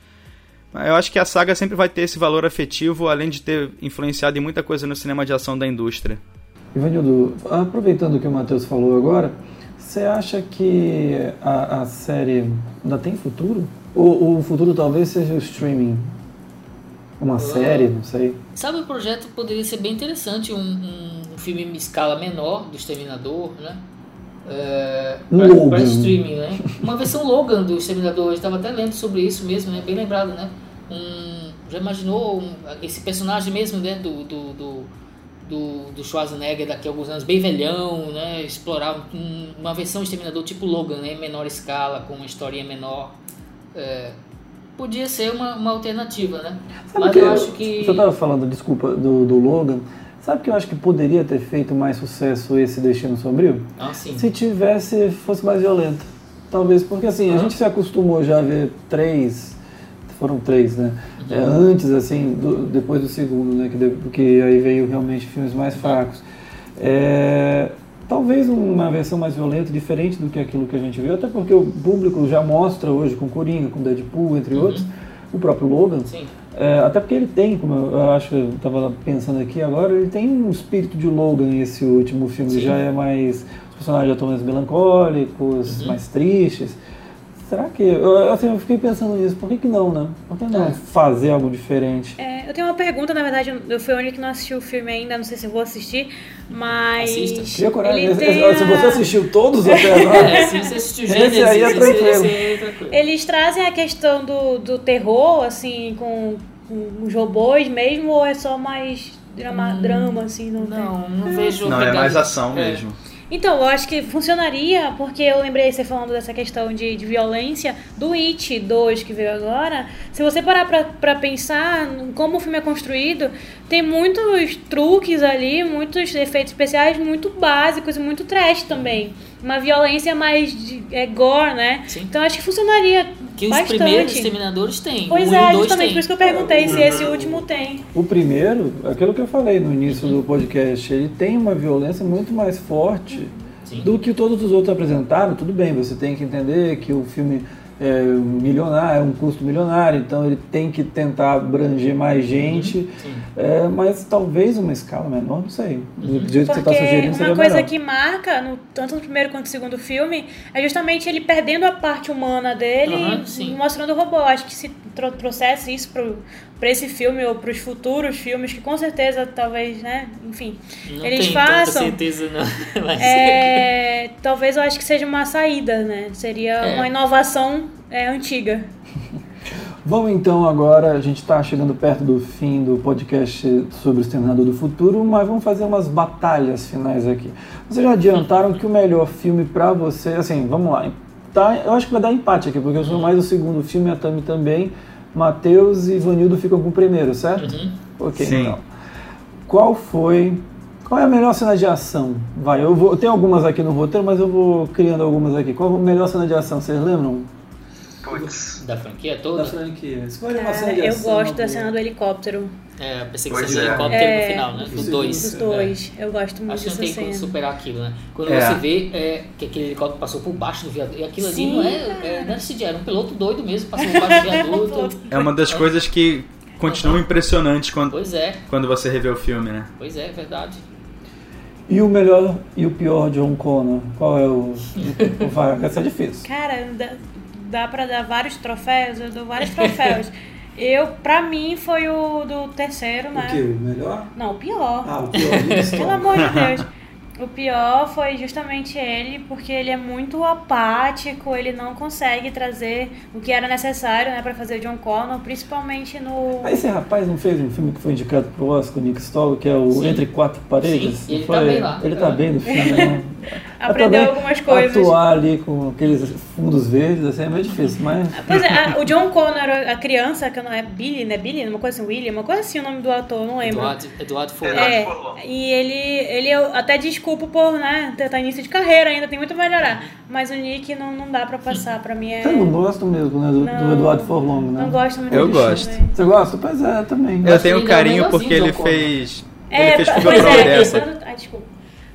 Eu acho que a saga sempre vai ter esse valor afetivo, além de ter influenciado em muita coisa no cinema de ação da indústria. Ivanildo, aproveitando o que o Matheus falou agora, você acha que a, a série ainda tem futuro? Ou o futuro talvez seja o streaming? Uma série, não sei. Sabe, o projeto poderia ser bem interessante, um, um, um filme em escala menor do Exterminador, né? É, pra, pra streaming, né? Uma versão Logan do Exterminador, eu estava até lendo sobre isso mesmo, né? Bem lembrado, né? Um, já imaginou um- esse personagem mesmo, né? Do, do, do, do, do Schwarzenegger daqui a alguns anos, bem velhão, né? Explorar um- uma versão Exterminador tipo Logan, né? Em menor escala, com uma historinha menor. É, podia ser uma, uma alternativa, né? Sabe Mas que eu acho que... Você estava falando, desculpa, do, do Logan. Sabe que eu acho que poderia ter feito mais sucesso esse Destino Sombrio? Ah, sim. Se tivesse, fosse mais violento. Talvez, porque assim, a gente se acostumou já a ver três, foram três, né? É, antes, assim, do- depois do segundo, né? Que, de- porque aí veio realmente filmes mais fracos. É, talvez uma versão mais violenta, diferente do que aquilo que a gente viu, até porque o público já mostra hoje com Coringa, com Deadpool, entre outros, o próprio Logan. Sim. É, até porque ele tem, como eu, eu acho, eu estava pensando aqui agora, ele tem um espírito de Logan esse último filme, Sim. já é mais. Os personagens já estão mais melancólicos, Uhum. mais tristes. Será que. Eu, assim, eu fiquei pensando nisso, por que, que não, né? Por que não É. fazer algo diferente? É, eu tenho uma pergunta, na verdade, eu fui a única que não assistiu o filme ainda, não sei se eu vou assistir, mas. Assista. Coragem. Ele tem esse- Se você a- assistiu todos até agora. É, se você assistiu Esse aí é esse- tranquilo. esse aí é tranquilo. Eles trazem a questão do, do terror, assim, com, com os robôs mesmo, ou é só mais drama, drama assim? Não, tem? Não, não vejo. Não, é mais ação é. mesmo. Então, eu acho que funcionaria, porque eu lembrei você falando dessa questão de, de violência do It 2 que veio agora. Se você parar pra, pra pensar como o filme é construído, tem muitos truques ali, muitos efeitos especiais muito básicos e muito trash também. Uma violência mais de, é gore, né? Sim. Então acho que funcionaria Que os bastante. primeiros Exterminadores têm. Pois o 1 e é, o 2 justamente tem. por isso que eu perguntei se esse último tem. O primeiro, aquilo que eu falei no início do podcast, ele tem uma violência muito mais forte Sim. do que todos os outros apresentaram. Tudo bem, você tem que entender que o filme é milionário, é um custo milionário, então ele tem que tentar abranger mais gente, Uhum, sim. é, mas talvez uma escala menor, não sei. Do jeito que você está Porque sugerindo, seria uma coisa melhor. que marca, no- tanto no primeiro quanto no segundo filme, é justamente ele perdendo a parte humana dele Aham, e mostrando o robô. Acho que se tro- trouxesse isso pro, pra esse filme ou pros futuros filmes, que com certeza, talvez, né, enfim, Não eles tanta façam. certeza, não. Mas, É, talvez eu acho que seja uma saída, né? Seria É. uma inovação é, antiga. Vamos então agora, a gente está chegando perto do fim do podcast sobre o Exterminador do Futuro, mas vamos fazer umas batalhas finais aqui. Vocês já adiantaram que o melhor filme para você, assim, vamos lá, tá, eu acho que vai dar empate aqui, porque eu sou mais o segundo filme, a Tami também, Matheus e Vanildo ficam com o primeiro, certo? Uhum. Ok, Sim. então. Qual foi, qual é a melhor cena de ação? Vai, eu vou, eu tenho algumas aqui no roteiro, mas eu vou criando algumas aqui. Qual a melhor cena de ação, vocês lembram? Putz. Da franquia Da toda? franquia. Escolha uma cena de eu gosto da cena do helicóptero. É, a perseguição Pois do é. helicóptero É. no final, né? Isso, Do 2. Dos dois. Eu gosto muito Acho que não dessa tem como cena. superar aquilo, né? Quando É. você vê é, que aquele helicóptero passou por baixo do viaduto, e aquilo ali Sim, não é, é, não é CGI, era um piloto doido mesmo, passou por baixo do viaduto. É uma das coisas que continuam impressionantes quando, Pois é, quando você revê o filme, né? pois é, é verdade. E o melhor e o pior John Connor? Qual é o. Vai, essa é difícil. Cara, dá, pra dar vários troféus, eu dou vários troféus. Eu, pra mim, foi o do terceiro, né? O melhor? Não, o pior. Ah, o pior. Pelo amor de Deus. O pior foi justamente ele, porque ele é muito apático, ele não consegue trazer o que era necessário né, para fazer o John Connor, principalmente no. Ah, Esse rapaz não fez um filme que foi indicado pro Oscar, o Nick Stoll, que é o Sim. Entre Quatro Paredes? Sim, ele Foi- tá bem lá. Ele tá bem no filme, né? Aprendeu algumas coisas. Atuar ali com aqueles fundos verdes, assim, é meio difícil, mas... Pois é, a- o John Connor, a criança, que não é Billy, né? Billy, uma coisa assim, William, uma coisa assim o nome do ator, não lembro. Eduardo, Eduardo Furlan. É, e ele, ele eu até desculpo por, né, ter tá início de carreira ainda, tem muito a melhorar. Mas o Nick não, não dá pra passar, pra mim é... Você não gosta mesmo, né, do, do Não. Eduardo Forlong, né? Não gosto muito Eu do gosto. filme. Você gosta? Pois é, também. Eu tenho é carinho porque ele fez. É, ele fez tá- pois é, dessa. dando, ai, desculpa.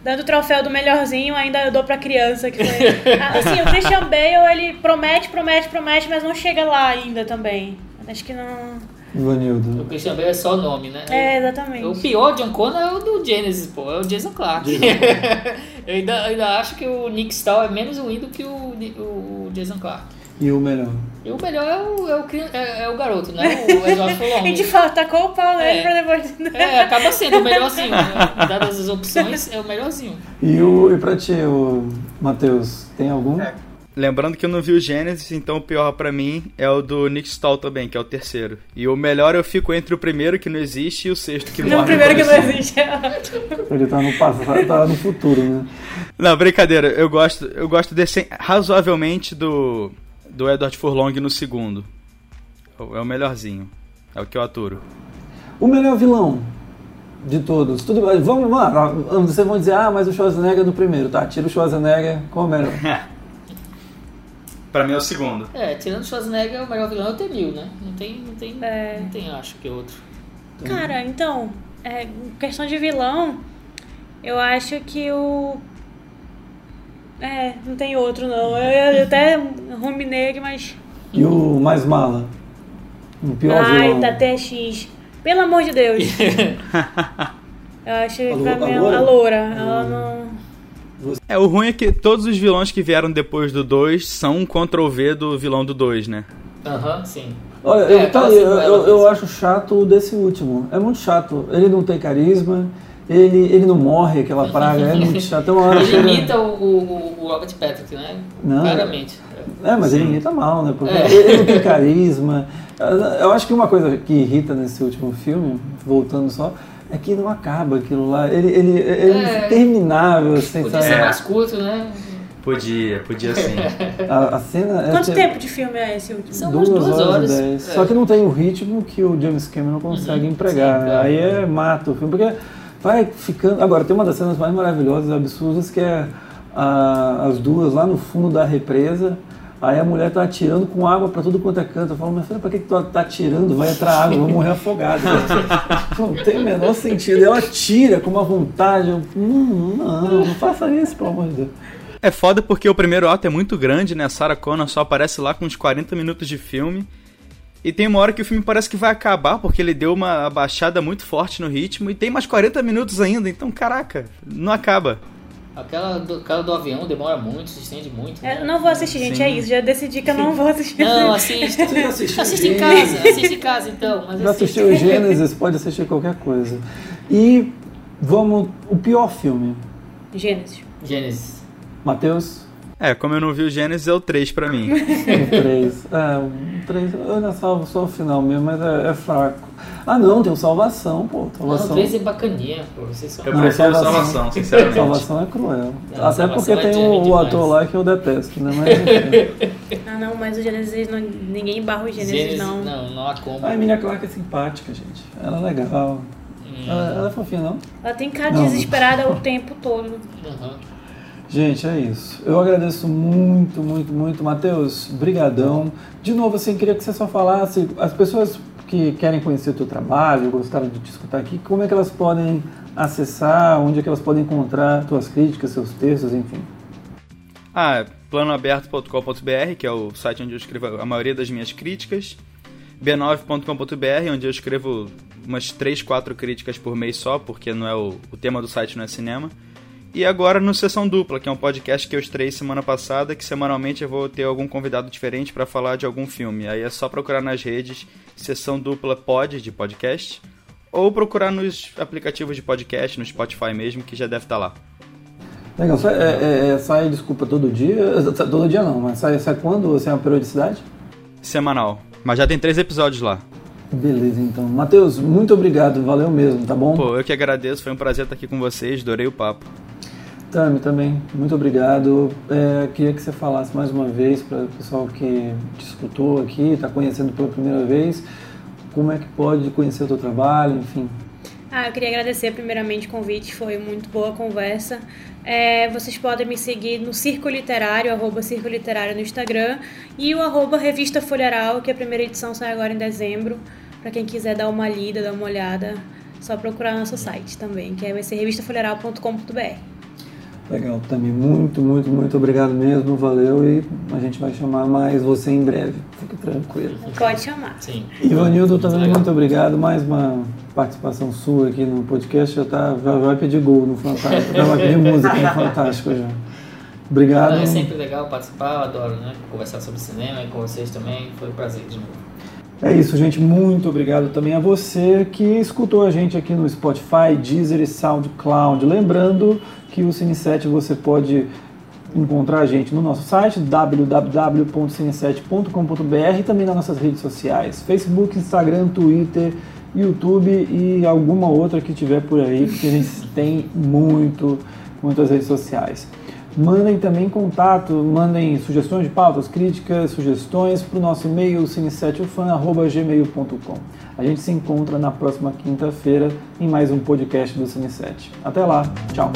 Dando o troféu do melhorzinho, ainda eu dou pra criança, que foi... Ah, assim, o Christian Bale, ele promete, promete, promete, mas não chega lá ainda também. Acho que não... O Ivanildo. Christian Bale é só o nome, né? É, exatamente. O pior John Connor é o do Genesis, pô, é o Jason Clark. eu ainda, ainda acho que o Nick Stahl é menos ruim do que o, o Jason Clark. E o melhor? E o melhor é o, é o, é, é o garoto, né? O Eduardo A gente Furlong. fala, tacou o pau nele É. pra depois... É, acaba sendo o melhorzinho. Né? Dadas as opções, é o melhorzinho. E, o, e pra ti, o Matheus, tem algum? Lembrando que eu não vi o Gênesis, então o pior pra mim é o do Nick Stahl também, que é o terceiro. E o melhor eu fico entre o primeiro que não existe e o sexto que Não, o morre. primeiro que no não começo. existe é. Ele tá no passado, tá no futuro, né? Não, brincadeira. Eu gosto, eu gosto desse, razoavelmente do do Edward Furlong no segundo. É o melhorzinho. É o que eu aturo. O melhor vilão de todos. Tudo bem, vamos lá. Vocês vão dizer, ah, mas o Schwarzenegger é do primeiro. Tá, tira o Schwarzenegger, qual é o melhor? Pra mim é o segundo. É, tirando o Schwarzenegger, o melhor vilão é o T-1000, né? Não tem, não tem, É. não tem acho que outro. Cara, então, é, questão de vilão, eu acho que o. É, não tem outro não. Eu, eu até ruminei aqui, mas. E o mais mala? O pior Ai, vilão. da TX. Pelo amor de Deus. Eu acho que A pra mim loura? a loura. Ela não. É, o ruim é que todos os vilões que vieram depois do 2 são um Ctrl-V do vilão do 2, né? Aham, sim. Olha, É, eu, tá, aquela eu, sequela eu, eu mesmo. acho chato o desse último. É muito chato. Ele não tem carisma, ele, ele não morre, aquela praga, é muito chato. Uma hora Ele ele- imita o, o, o Robert Patrick, né? Não. Claramente. É, mas ele imita mal, né? Porque É. ele não tem carisma. Eu acho que uma coisa que irrita nesse último filme, voltando só, é que não acaba aquilo lá. Ele, ele, ele é É. interminável, assim, Podia sabe? ser mais curto, né? Podia, podia sim. A, a cena é Quanto ter tempo de filme é esse último? São duas, umas duas horas, horas. e dez. É. Só que não tem o ritmo que o James Cameron consegue Uhum, empregar. sim, né? claro. Aí é mata o filme, porque vai ficando. Agora, tem uma das cenas mais maravilhosas, absurdas, que é a- as duas lá no fundo da represa. Aí a mulher tá atirando com água pra tudo quanto é canto. Eu falo, minha filha, pra que, que tu tá atirando? Vai entrar água, vou morrer afogado. não tem o menor sentido. Ela tira com uma vontade. Eu, hum, não, não faça isso, pelo amor de Deus. É foda porque o primeiro ato é muito grande, né? A Sarah Connor só aparece lá com uns 40 minutos de filme. E tem uma hora que o filme parece que vai acabar, porque ele deu uma baixada muito forte no ritmo, e tem mais 40 minutos ainda, então caraca, não acaba. Aquela do, aquela do avião demora muito, se estende muito. É, né? eu não vou assistir, gente, Sim. é isso. Já decidi que eu não vou assistir. Não, já assistiu Assiste em casa, assiste em casa então. Mas Já assiste. assistiu Gênesis, pode assistir qualquer coisa. E vamos, o pior filme. Gênesis. Gênesis. Matheus? É, como eu não vi o Gênesis, é o 3 pra mim. O 3. É, o 3. Eu ainda salvo só o final mesmo, mas é, é fraco. Ah, não, tem o Salvação, pô. Não, o Salvação. 3 é bacaninha, pô. Vocês são... Eu Não, prefiro Salvação. Salvação, sinceramente. Salvação é cruel. Não, Até Salvação porque é tem o, o ator lá que eu detesto, né? Mas. Ah, não, mas o Gênesis, não, ninguém barra o Gênesis, Gênesis, não. não, não há como. A Emilia Clarke é simpática, gente. Ela é legal. Hum, Ela, ela é fofinha, não? Ela tem cara Não. desesperada o tempo todo. aham. Gente, é isso. Eu agradeço muito, muito, muito. Matheus, brigadão. De novo, assim, queria que você só falasse, as pessoas que querem conhecer o teu trabalho, gostaram de te escutar aqui, como é que elas podem acessar, onde é que elas podem encontrar tuas críticas, seus textos, enfim. Ah, planoaberto.com.br, que é o site onde eu escrevo a maioria das minhas críticas. b9.com.br, onde eu escrevo umas 3, 4 críticas por mês só, porque não é o, o tema do site não é cinema. E agora no Sessão Dupla, que é um podcast que eu estrei semana passada, que semanalmente eu vou ter algum convidado diferente para falar de algum filme. Aí é só procurar nas redes Sessão Dupla Pod, de podcast, ou procurar nos aplicativos de podcast, no Spotify mesmo, que já deve estar lá. Legal, sai, é, é, é, sai, desculpa, todo dia? Todo dia não, mas sai, sai quando? Assim, a periodicidade? Semanal. Mas já tem três episódios lá. Beleza, então. Matheus, muito obrigado, valeu mesmo, tá bom? Pô, eu que agradeço, foi um prazer estar aqui com vocês, adorei o papo. Tami, também, muito obrigado. É, queria que você falasse mais uma vez para o pessoal que te escutou aqui, está conhecendo pela primeira vez, como é que pode conhecer o teu trabalho, enfim. Ah, eu queria agradecer primeiramente o convite, foi muito boa a conversa. É, vocês podem me seguir no Circo Literário, arroba Circo Literário no Instagram, e o arroba Revista Folheral, que a primeira edição sai agora em dezembro. Para quem quiser dar uma lida, dar uma olhada, só procurar no nosso site também, que é vai ser revistafolheral.com.br. Legal, Tami, muito, muito, muito obrigado mesmo, valeu e a gente vai chamar mais você em breve, fique tranquilo. Pode chamar. Sim. Ivanildo, também legal. muito obrigado, mais uma participação sua aqui no podcast, já, tá, já vai pedir gol no Fantástico, já vai pedir música no Fantástico já. Obrigado. É sempre legal participar, eu adoro, né? Conversar sobre cinema e com vocês também, foi um prazer de novo. É isso, gente. Muito obrigado também a você que escutou a gente aqui no Spotify, Deezer e SoundCloud. Lembrando que o Cine7 você pode encontrar a gente no nosso site www.cine7.com.br e também nas nossas redes sociais: Facebook, Instagram, Twitter, YouTube e alguma outra que tiver por aí, porque a gente tem muito, muitas redes sociais. Mandem também contato, mandem sugestões de pautas, críticas, sugestões para o nosso e-mail cine7ufan.gmail.com. A gente se encontra na próxima quinta-feira em mais um podcast do Cine7. Até lá, tchau!